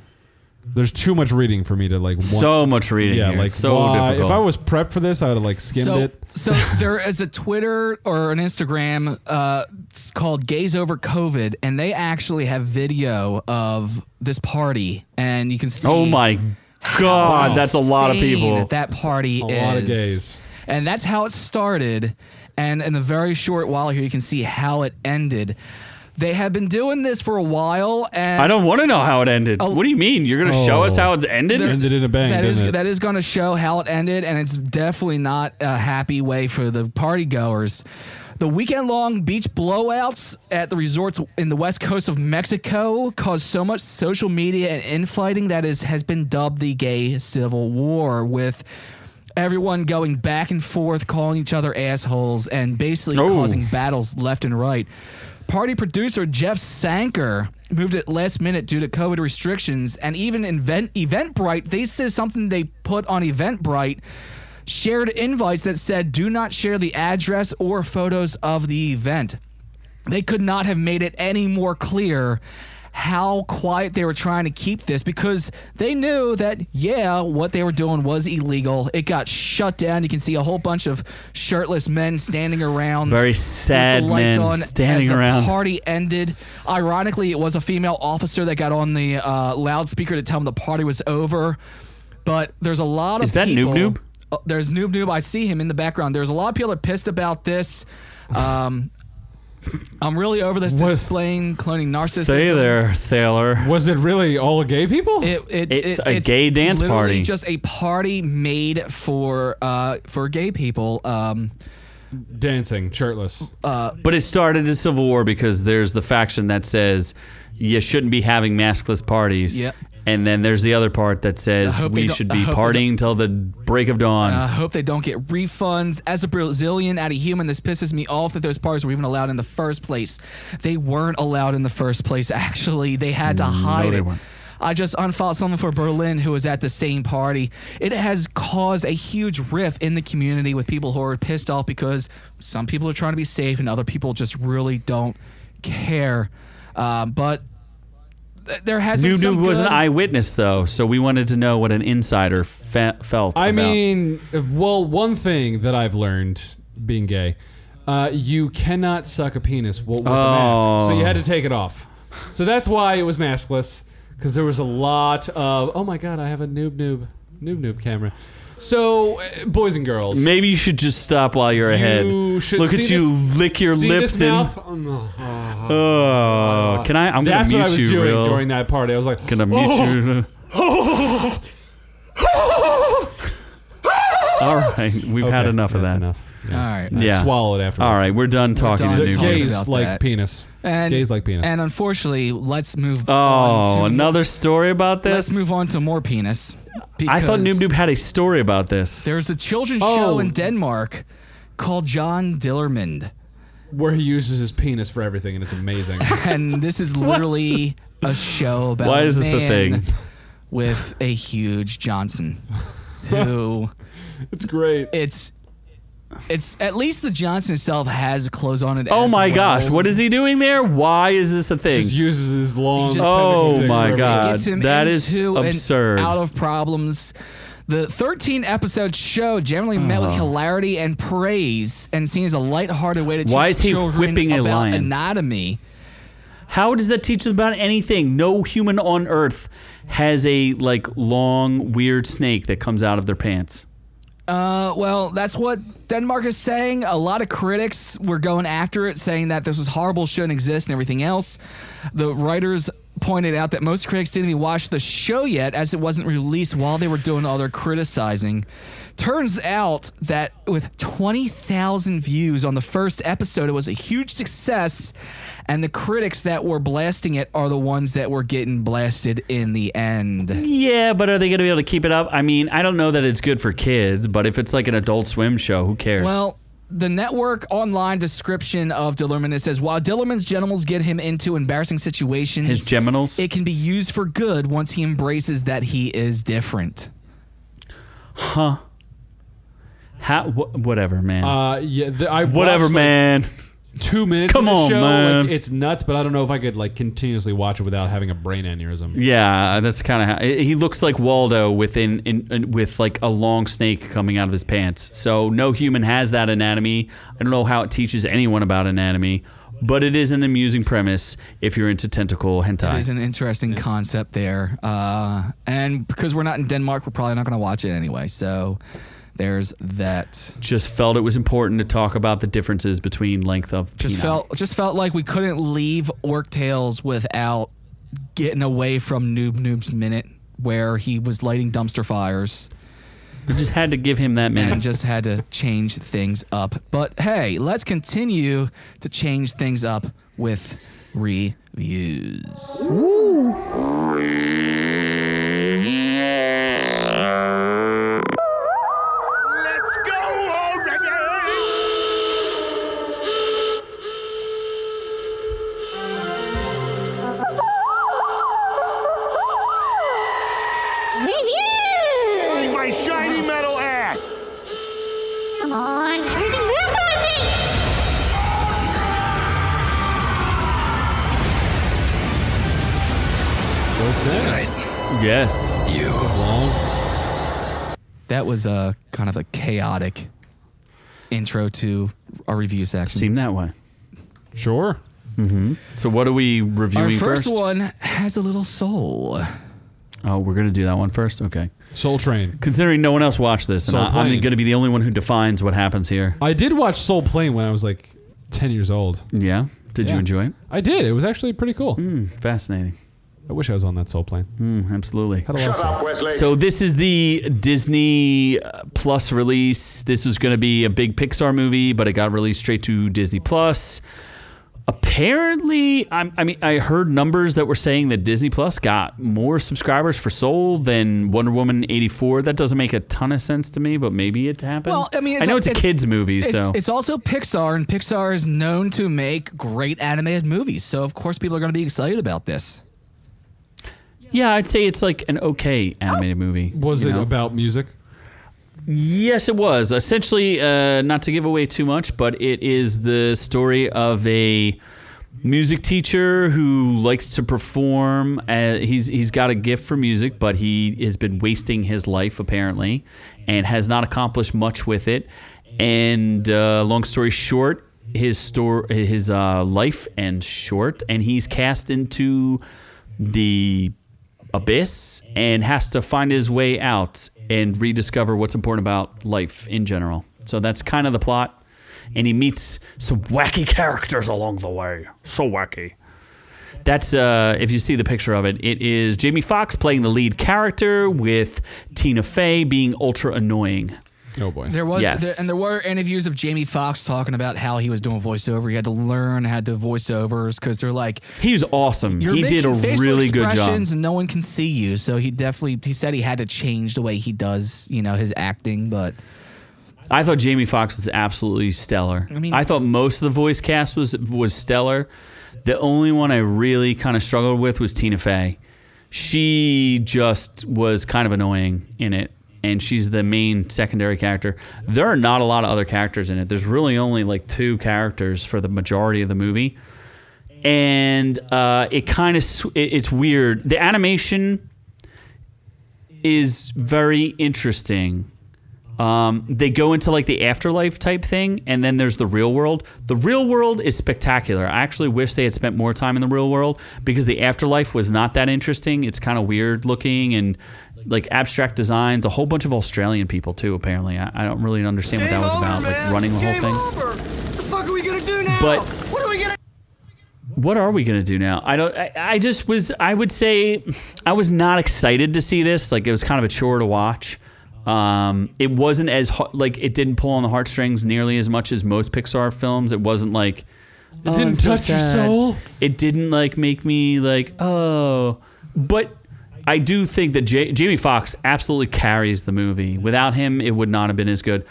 There's too much reading for me to like. want- So much reading. yeah, here. like so why- difficult. If I was prepped for this, I would have like skimmed So, it. so there is a Twitter or an Instagram uh, called Gays Over COVID, and they actually have video of this party, and you can see. oh my god, that's a lot of people. That party a is. lot of gays. And that's how it started. And in the very short while here, you can see how it ended. They have been doing this for a while, and I don't want to know how it ended. Oh. what do you mean? You're going to show us Oh. how it's ended? There- Ended in a bang, That is it? that is going to show how it ended, and it's definitely not a happy way for the party goers. The weekend long beach blowouts at the resorts in the west coast of Mexico caused so much social media and infighting that is has been dubbed the gay civil war with everyone going back and forth calling each other assholes and basically Oh. causing battles left and right. Party producer Jeff Sanker moved it last minute due to COVID restrictions, and even Event Eventbrite, they said something they put on Eventbrite shared invites that said do not share the address or photos of the event. They could not have made it any more clear how quiet they were trying to keep this because they knew that yeah what they were doing was illegal it got shut down you can see a whole bunch of shirtless men standing around Very with sad the lights men on standing around. the party ended ironically it was a female officer that got on the uh, loudspeaker to tell them the party was over but there's a lot of people. Is that Noob people Noob? Oh, there's Noob Noob. I see him in the background. There's a lot of people that are pissed about this. Um, I'm really over this What- displaying cloning narcissism. Stay there, Thaler. Was it really all gay people? It, it, It's it- a gay dance literally party. Just a party made for uh, for gay people. Um, Dancing, shirtless. But it started a civil war because there's the faction that says you shouldn't be having maskless parties. Yep. And then there's the other part that says I hope they we should be partying till the break of dawn. I hope they don't get refunds. As a Brazilian, at a human, this pisses me off that those parties were even allowed in the first place. They weren't allowed in the first place. Actually, they had to hide they it. weren't. I just unfollowed someone for Berlin who was at the same party. It has caused a huge rift in the community with people who are pissed off because some people are trying to be safe and other people just really don't care. Um, but there has been Noob some Noob was an eyewitness though, so we wanted to know what an insider fe- felt. I about. mean, well, one thing that I've learned being gay, uh, you cannot suck a penis w- with a mask, so you had to take it off. So that's why it was maskless, because there was a lot of. Oh my god, I have a noob noob noob noob camera. So, uh, boys and girls, Maybe you should just stop while you're ahead. you should Look at see you lick your see lips this and. mouth? Oh, no. Oh, can I? I'm That's gonna what I mute was you, doing real. during that party. I was like, Gonna mute you. All right, we've had Okay, enough of that's that. Enough. All right. I Yeah. swallowed afterwards. All right, we're done talking done to New talking Year. gays about like that. penis. And, gays like penis. And unfortunately, let's move Oh, on to another story about this. Let's move on to more penis. I thought Noob Noob had a story about this. There's a children's Oh. show in Denmark called John Dillermand. where he uses his penis for everything, and it's amazing. and this is literally a show about Why is this the man thing? with a huge Johnson, who it's great. it's it's at least the Johnson itself has clothes on it. oh as my well. gosh, what is he doing there? Why is this a thing? Just uses his long. He just- Oh tentacle my It God. gets him that is into and absurd. out of problems. The 13 episode show generally met with uh-huh. hilarity and praise and seen as a lighthearted way to teach. Why is he children whipping a about lion? anatomy. How does that teach us about anything? No human on earth has a like long weird snake that comes out of their pants. Uh, well, that's what Denmark is saying. A lot of critics were going after it, saying that this was horrible, shouldn't exist, and everything else. The writers pointed out that most critics didn't even watch the show yet, as it wasn't released while they were doing all their criticizing. Turns out that with 20,000 views on the first episode, it was a huge success, and the critics that were blasting it are the ones that were getting blasted in the end. Yeah, but are they going to be able to keep it up? I mean, I don't know that it's good for kids, but if it's like an adult swim show, who cares? Well, the network online description of Dillermand it says while Dillermand's genitals get him into embarrassing situations, his genitals. it can be used for good once he embraces that he is different. huh? How? Wh- whatever, man. Uh, yeah, the, I whatever, watched, like, man. Two minutes Come of the on, show. man. Like, it's nuts, but I don't know if I could like continuously watch it without having a brain aneurysm. Yeah, that's kind of how he looks like Waldo within in, in, with like a long snake coming out of his pants. So no human has that anatomy. I don't know how it teaches anyone about anatomy, but it is an amusing premise if you're into tentacle hentai. It is an interesting concept there. Uh, and because we're not in Denmark, we're probably not going to watch it anyway. So there's that. Just felt it was important to talk about the differences between length of Just peni. felt just felt like we couldn't leave Orc Tales without getting away from Noob Noob's minute where he was lighting dumpster fires. We just had to give him that and just had to change things up. But hey, let's continue to change things up with reviews. Let's Okay. yes. That was a kind of a chaotic intro to our review section. Seemed that way. Sure. So what are we our reviewing first, one has a little soul. Oh, we're gonna do that one first. Okay. Soul Train. Considering no one else watched this, and Soul I, I'm Plane. going to be the only one who defines what happens here. I did watch Soul Plane when I was like ten years old. Yeah. Did you Yeah. enjoy it? I did. It was actually pretty cool. Hmm, fascinating. I wish I was on that Soul Plane. Mm, absolutely. Had a lot of Shut up, Wesley. So this is the Disney uh, Plus release. This was going to be a big Pixar movie, but it got released straight to Disney Plus. Apparently, I'm, I mean, I heard numbers that were saying that Disney Plus got more subscribers for Soul than Wonder Woman 84. That doesn't make a ton of sense to me, but maybe it happened. Well, I mean, I know it's, a kids movie, It's, so it's also Pixar, and Pixar is known to make great animated movies. So of course, people are going to be excited about this. Yeah, I'd say it's like an okay animated movie. Was you it know? about music? Yes, it was. Essentially, uh, not to give away too much, but it is the story of a music teacher who likes to perform. Uh, he's he's got a gift for music, but he has been wasting his life apparently, and has not accomplished much with it. And uh, long story short, his store his uh, life ends short, and he's cast into the abyss and has to find his way out and rediscover what's important about life in general. So that's kind of the plot. And he meets some wacky characters along the way. So wacky. That's uh, if you see the picture of it, it is Jamie Foxx playing the lead character with Tina Fey being ultra annoying. Oh boy. There was, Yes. there- and there were interviews of Jamie Foxx talking about how he was doing voiceover. He had to learn how to do voiceovers because they're like, he's awesome. you're He did a really good job. expressions and no one can see you. So he definitely, he said he had to change the way he does, you know, his acting. But I thought Jamie Foxx was absolutely stellar. I mean- I thought most of the voice cast was was stellar. The only one I really kind of struggled with was Tina Fey. She just was kind of annoying in it, and she's the main secondary character. There are not a lot of other characters in it. There's really only like two characters for the majority of the movie, and uh, it kind of it's weird. The animation is very interesting um, they go into like the afterlife type thing, and then there's the real world. The real world is spectacular. I actually wish they had spent more time in the real world because the afterlife was not that interesting. It's kind of weird looking and like abstract designs. A whole bunch of Australian people too. Apparently, I, I don't really understand what that was about. Like running the whole thing. What the fuck are we gonna do now? But- what are we gonna? what are we gonna do now? I don't. I, I just was. I would say I was not excited to see this. Like it was kind of a chore to watch. Um, it wasn't as ho- like it didn't pull on the heartstrings nearly as much as most Pixar films. It wasn't like It didn't touch your soul. It didn't like make me like oh, but I do think that J- Jamie Foxx absolutely carries the movie. Without him, it would not have been as good.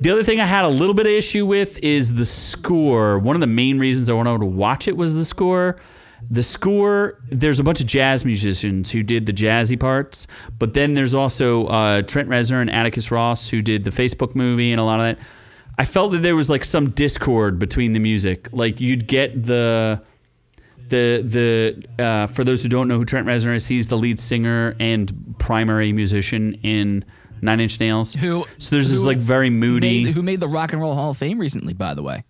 The other thing I had a little bit of issue with is the score. One of the main reasons I wanted to watch it was the score. The score, there's a bunch of jazz musicians who did the jazzy parts, but then there's also uh, Trent Reznor and Atticus Ross who did the Facebook movie and a lot of that. I felt that there was like some discord between the music. Like you'd get the the the uh, for those who don't know who Trent Reznor is, he's the lead singer and primary musician in Nine Inch Nails. Who- So there's this who like very moody. made, who made the Rock and Roll Hall of Fame recently, by the way?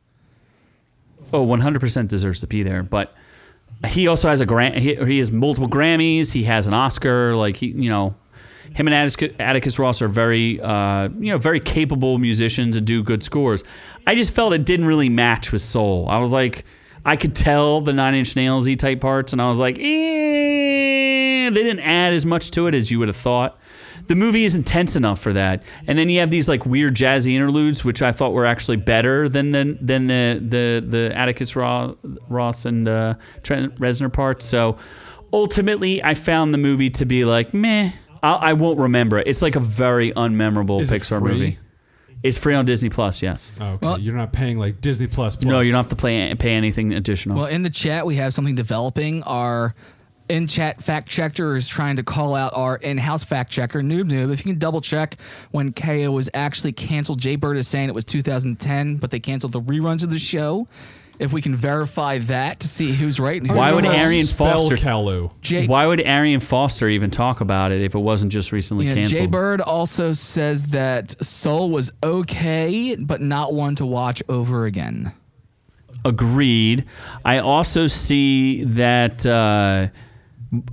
oh, 100% deserves to be there. But he also has a grant. He, he has multiple Grammys. He has an Oscar. Like he, you know, him and Atticus, Atticus Ross are very, uh, you know, very capable musicians and do good scores. I just felt it didn't really match with Soul. I was like, I could tell the Nine Inch Nails y type parts, and I was like, eh, they didn't add as much to it as you would have thought. The movie is intense enough for that, and then you have these like weird jazzy interludes, which I thought were actually better than the than the the the Atticus Ross, and uh, Trent Reznor parts. So ultimately, I found the movie to be like meh. I, I won't remember it. It's like a very unmemorable Is Pixar movie. It's free on Disney Plus. Yes. Okay, Well- you're not paying like Disney Plus. Plus. No, you don't have to play, pay anything additional. Well, in the chat, we have something developing. Our in chat fact checker is trying to call out our in house fact checker, Noob Noob. If you can double check when KO was actually canceled, Jay Bird is saying it was 2010, but they canceled the reruns of the show. If we can verify that to see who's right and who's Why would wrong. Arian Foster- Why would Arian Foster even talk about it if it wasn't just recently yeah, Jay? Bird also says that Soul was okay, but not one to watch over again. Agreed. I also see that uh,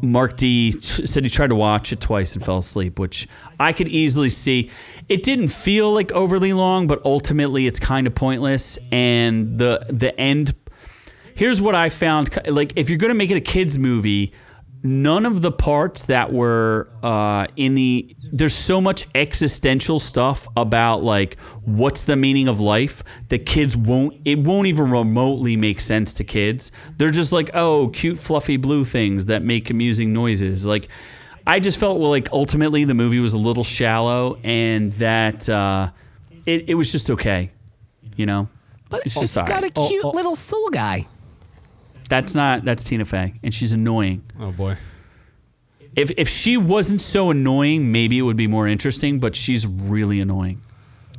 Mark D said he tried to watch it twice and fell asleep, which I could easily see. It didn't feel like overly long, but ultimately it's kind of pointless. And the the end. Here's what I found: like if you're going to make it a kids movie, none of the parts that were uh, in the there's so much existential stuff about like what's the meaning of life that kids won't it won't even remotely make sense to kids they're just like oh cute fluffy blue things that make amusing noises like i just felt well like ultimately the movie was a little shallow and that uh, it, it was just okay you know But It's it's just got alright. a cute little soul guy. That's not that's tina fey and she's annoying Oh boy. If if she wasn't so annoying, maybe it would be more interesting. But she's really annoying.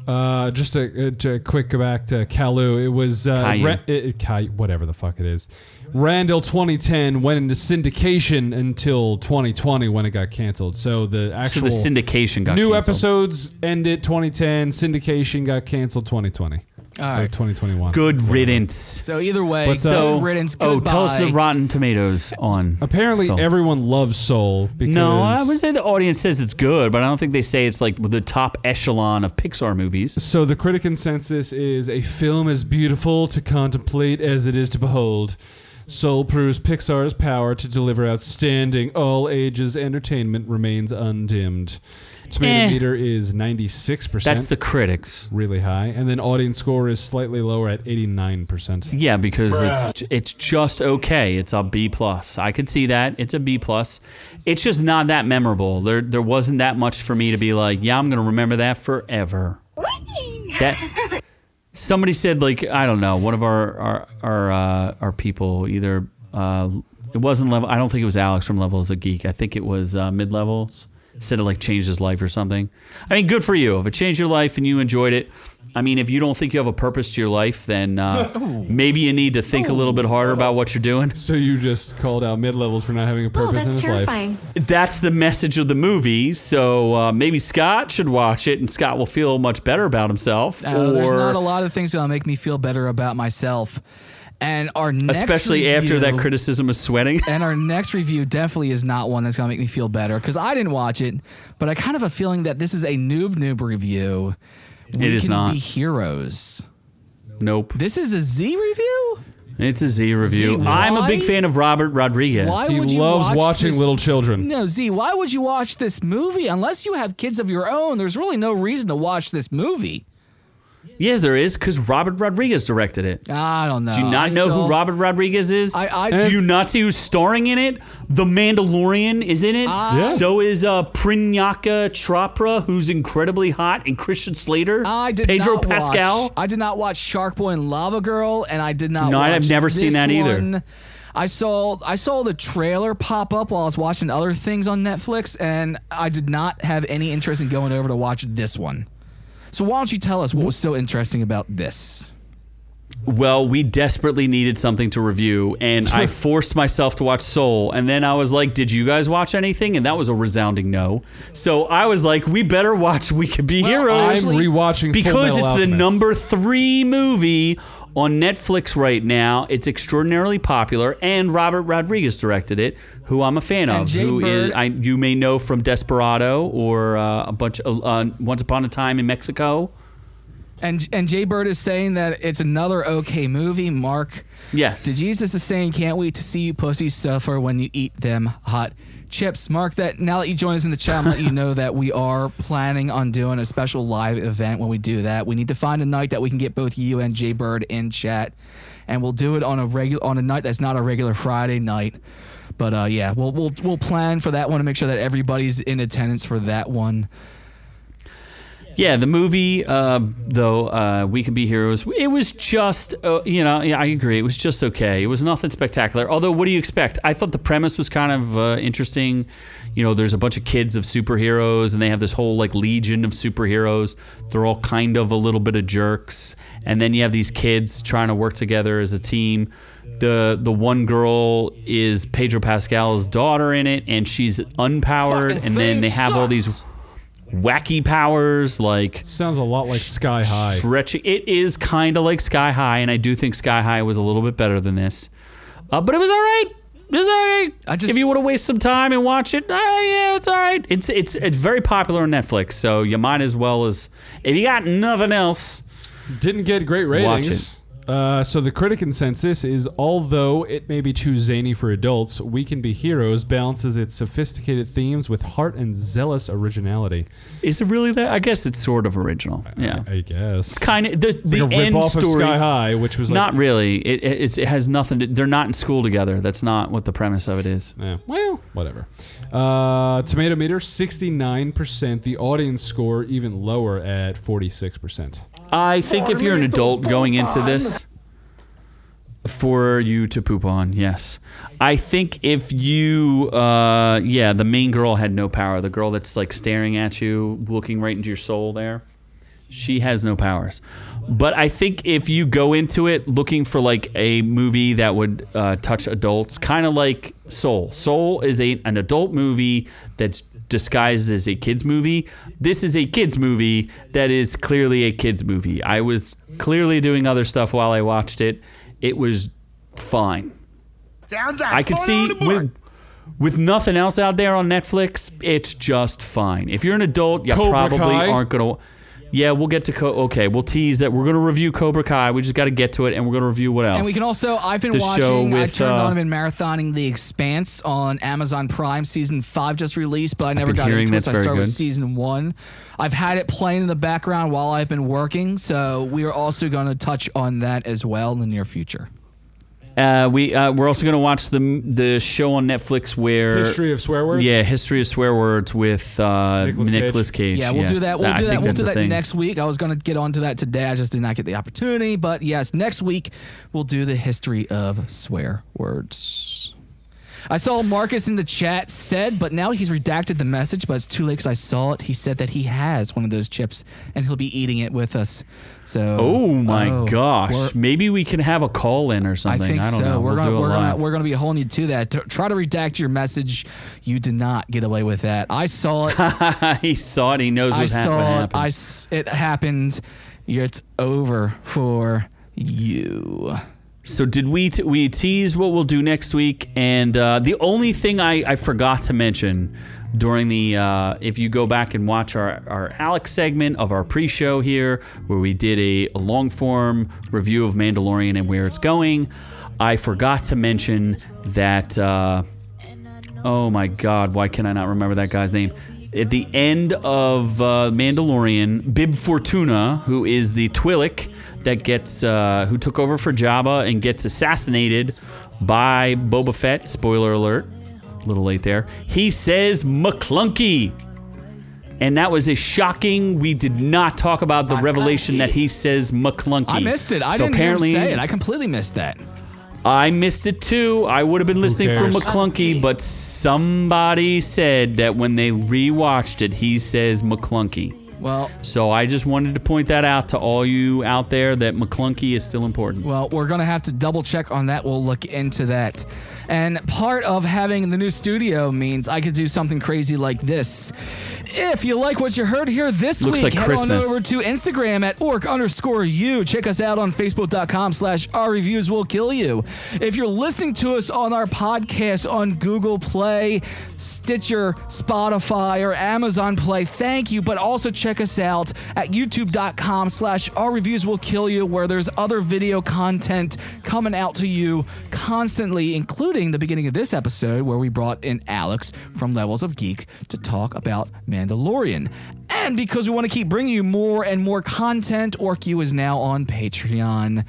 Uh, just a, a, a quick go back to Kalu. It was uh, Caillou. Ra- it, it, Cay- whatever the fuck it is. Randall 2010 went into syndication until 2020 when it got canceled. So the So actual the syndication got new canceled. episodes ended 2010. Syndication got canceled 2020. All of right. 2021. Good riddance. So either way, But, uh, good So, riddance. oh, tell us the. Rotten Tomatoes on. Apparently, Soul. everyone loves Soul because No, I would say the audience says it's good, but I don't think they say it's like the top echelon of Pixar movies. So the critic consensus is a film as beautiful to contemplate as it is to behold. Soul proves Pixar's power to deliver outstanding all ages entertainment remains undimmed. Tomato Eh. meter is 96%. That's the critics. really high. And then audience score is slightly lower at 89%. Yeah, because it's it's just okay. It's a B plus. I could see that. It's a B plus. It's just not that memorable. There there wasn't that much for me to be like, yeah, I'm gonna remember that forever. That somebody said like I don't know. One of our our our uh, our people either uh, it wasn't level. I don't think it was Alex from Level as a Geek. I think it was uh, mid levels. Said it like changed his life or something. I mean, good for you. If it changed your life and you enjoyed it. I mean, if you don't think you have a purpose to your life, then uh, maybe you need to think a little bit harder about what you're doing. So you just called out mid levels for not having a Oh, purpose in that's his life. That's the message of the movie. So uh, maybe Scott should watch it, and Scott will feel much better about himself. Uh, there's not a lot of things that'll make me feel better about myself. And our next especially after that criticism of sweating. And our next review definitely is not one that's gonna make me feel better because I didn't watch it, but I kind of have a feeling that this is a noob noob review. We It is can not. Be heroes. Nope. This is a Z review. It's a Z review. Z, I'm a big fan of Robert Rodriguez. Why He would you loves watch watching this- little children. No, Z. Why would you watch this movie unless you have kids of your own? There's really no reason to watch this movie. Yes, there is, because Robert Rodriguez directed it. I don't know. Do you not I know who Robert Rodriguez is? I- I- Do you not see who's starring in it? The Mandalorian is in it. Yeah. So is uh, Priyanka Chopra, who's incredibly hot, and Christian Slater. I did Pedro not Pascal. Watch, I did not watch Shark Boy and Lava Girl, and I did not. No, watch I've never seen this that either. one. I saw I saw the trailer pop up while I was watching other things on Netflix, and I did not have any interest in going over to watch this one. So why don't you tell us what was so interesting about this? Well, we desperately needed something to review, and I forced myself to watch Soul. And then I was like, "Did you guys watch anything?" And that was a resounding no. So I was like, "We better watch We Could Be Well, Heroes." I'm Actually- rewatching Full because Metal it's the number three movie on Netflix right now. It's extraordinarily popular, and Robert Rodriguez directed it, who I'm a fan And of. Jay Who is Bird- I you may know from Desperado or uh, a bunch of uh, Once Upon a Time in Mexico. And and Jay Bird is saying that it's another okay movie. Mark, Yes. Jesus is saying, "Can't wait to see you pussies suffer when you eat them hot." Chips, Mark, that now that you join us in the chat, I'm letting you know that we are planning on doing a special live event when we do that. We need to find a night that we can get both you and Jay Bird in chat, and we'll do it on a regular on a night that's not a regular Friday night. But uh, yeah, we'll we'll we'll plan for that one to make sure that everybody's in attendance for that one. Yeah, the movie, uh, though, uh, We Can Be Heroes, it was just, uh, you know, yeah, I agree. It was just okay. It was nothing spectacular. Although, what do you expect? I thought the premise was kind of uh, interesting. You know, there's a bunch of kids of superheroes, and they have this whole, like, legion of superheroes. They're all kind of a little bit of jerks. And then you have these kids trying to work together as a team. The, the one girl is Pedro Pascal's daughter in it, and she's unpowered. Fucking and then they have all these sucks. Wacky powers like Sounds a lot like Sky High. stretching. It is kind of like Sky High, and I do think Sky High was a little bit better than this. Uh, but it was all right. It was all right. I just- if you want to waste some time and watch it, uh, yeah, it's all right. It's it's it's very popular on Netflix, so you might as well as if you got nothing else. Didn't get great Watch ratings. Uh, so the critic consensus is, although it may be too zany for adults, We Can Be Heroes balances its sophisticated themes with heart and zealous originality. Is it really that? I guess it's sort of original. Yeah, I guess. it's kind of the It's the like a end rip-off of. Sky High, which was like, Not really. It, it it's, it has nothing. to They're not in school together. That's not what the premise of it is. Yeah, well, whatever. Uh, tomato meter, 69%. The audience score even lower at 46%. I think if you're an adult going into this, for you to poop on, yes. I think if you, uh, yeah, the main girl had no power. The girl that's like staring at you, looking right into your soul there, she has no powers. But I think if you go into it looking for like a movie that would uh, touch adults, kind of like Soul. Soul is a, an adult movie that's disguised as a kids movie. This is a kids movie that is clearly a kids movie. I was clearly doing other stuff while I watched it. It was fine. Sounds like I could see on the board. with with nothing else out there on Netflix, it's just fine. If you're an adult, you Cobra probably Kai? aren't gonna. Yeah, we'll get to co- okay. We'll tease that we're gonna review Cobra Kai. We just got to get to it, and we're gonna review what else. And we can also, I've been The watching, I turned uh, on and been marathoning The Expanse on Amazon Prime. Season 5 just released, but I never got into it, so I started with season 1. I've had it playing in the background while I've been working, so we are also going to touch on that as well in the near future. Uh, we uh, we're also gonna watch the the show on Netflix where History of swear words. yeah, history of swear words with uh, Nicolas Nicolas, Cage. Cage. Yeah, we'll do that. We'll I do that. We'll do that thing. next week. I was going to get onto that today. I just did not get the opportunity. But yes, next week we'll do the history of swear words. I saw Marcus in the chat said, but now he's redacted the message, but it's too late because I saw it. He said that he has one of those chips and he'll be eating it with us. So Oh my Oh, gosh! Maybe we can have a call in or something. I think don't so. know. We're we'll gonna we're gonna we're gonna be holding you to that. To try to redact your message. You did not get away with that. I saw it. he saw it. He knows I what's hap- what saw it. happened. I s- it happened. It's over for you. So did we? T- we tease what we'll do next week, and uh, the only thing I, I forgot to mention during the uh, if you go back and watch our our Alex segment of our pre-show here, where we did a, a long form review of Mandalorian and where it's going, I forgot to mention that. Uh, oh my God! Why can I not remember that guy's name? At the end of uh, Mandalorian, Bib Fortuna, who is the Twi'lek that gets uh, who took over for Jabba and gets assassinated by Boba Fett. Spoiler alert! A little late there. He says McClunky. And that was a shocking. We did not talk about the revelation that he says McClunky. I missed it. I so didn't apparently, say it. I completely missed that. I missed it too. I would have been listening for cares? McClunky, but somebody said that when they rewatched it, he says McClunky. Well, So I just wanted to point that out to all you out there that McClunky is still important. well, we're gonna have to double check on that. We'll look into that. And part of having the new studio means I could do something crazy like this. If you like what you heard here this Looks week, like head Christmas. on over to Instagram at orc underscore you. Check us out on Facebook.com slash our reviews will kill you. If you're listening to us on our podcast on Google Play, Stitcher, Spotify, or Amazon Play, thank you. But also check us out at youtube.com slash our reviews will kill you, where there's other video content coming out to you constantly, including the beginning of this episode where we brought in Alex from Levels of Geek to talk about Mandalorian. And because we want to keep bringing you more and more content, OrcU is now on Patreon.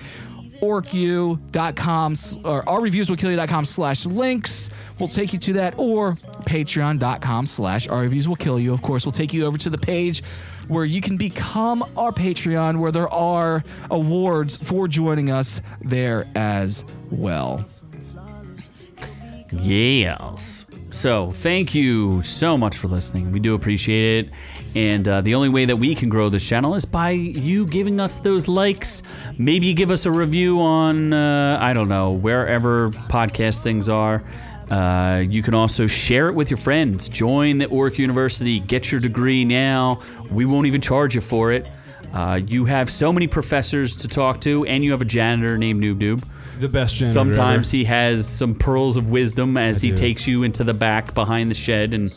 OrcU.com or our reviews will kill you.com slash links will take you to that or patreon.com slash our reviews will kill you. Of course, we'll take you over to the page where you can become our Patreon, where there are awards for joining us there as well. Yes. So thank you so much for listening. We do appreciate it. And uh, the only way that we can grow this channel is by you giving us those likes. Maybe give us a review on, uh, I don't know, wherever podcast things are. Uh, you can also share it with your friends. Join the Orc University. Get your degree now. We won't even charge you for it. Uh, you have so many professors to talk to, and you have a janitor named Noob Noob. The best janitor Sometimes ever. he has some pearls of wisdom as he do. takes you into the back behind the shed and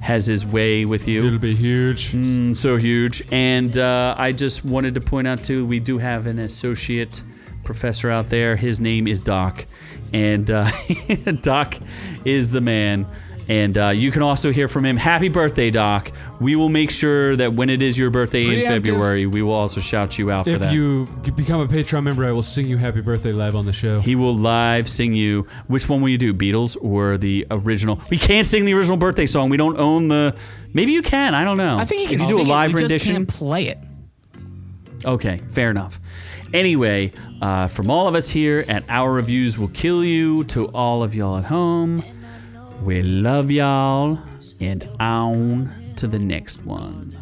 has his way with you. It'll be huge. Mm, so huge. And uh, I just wanted to point out too, we do have an associate professor out there. His name is Doc, and uh, Doc is the man. And uh, you can also hear from him. Happy birthday, Doc! We will make sure that when it is your birthday in Preemptive. February, we will also shout you out for that. If that. you become a Patreon member, I will sing you happy birthday live on the show. He will live sing you. Which one will you do, Beatles or the original? We can't sing the original birthday song. We don't own the. Maybe you can. I don't know. I think he If can you do a sing it, live we just rendition. can't play it. Okay, fair enough. Anyway, uh, from all of us here at Our Reviews Will Kill You to all of y'all at home, we love y'all and on to the next one.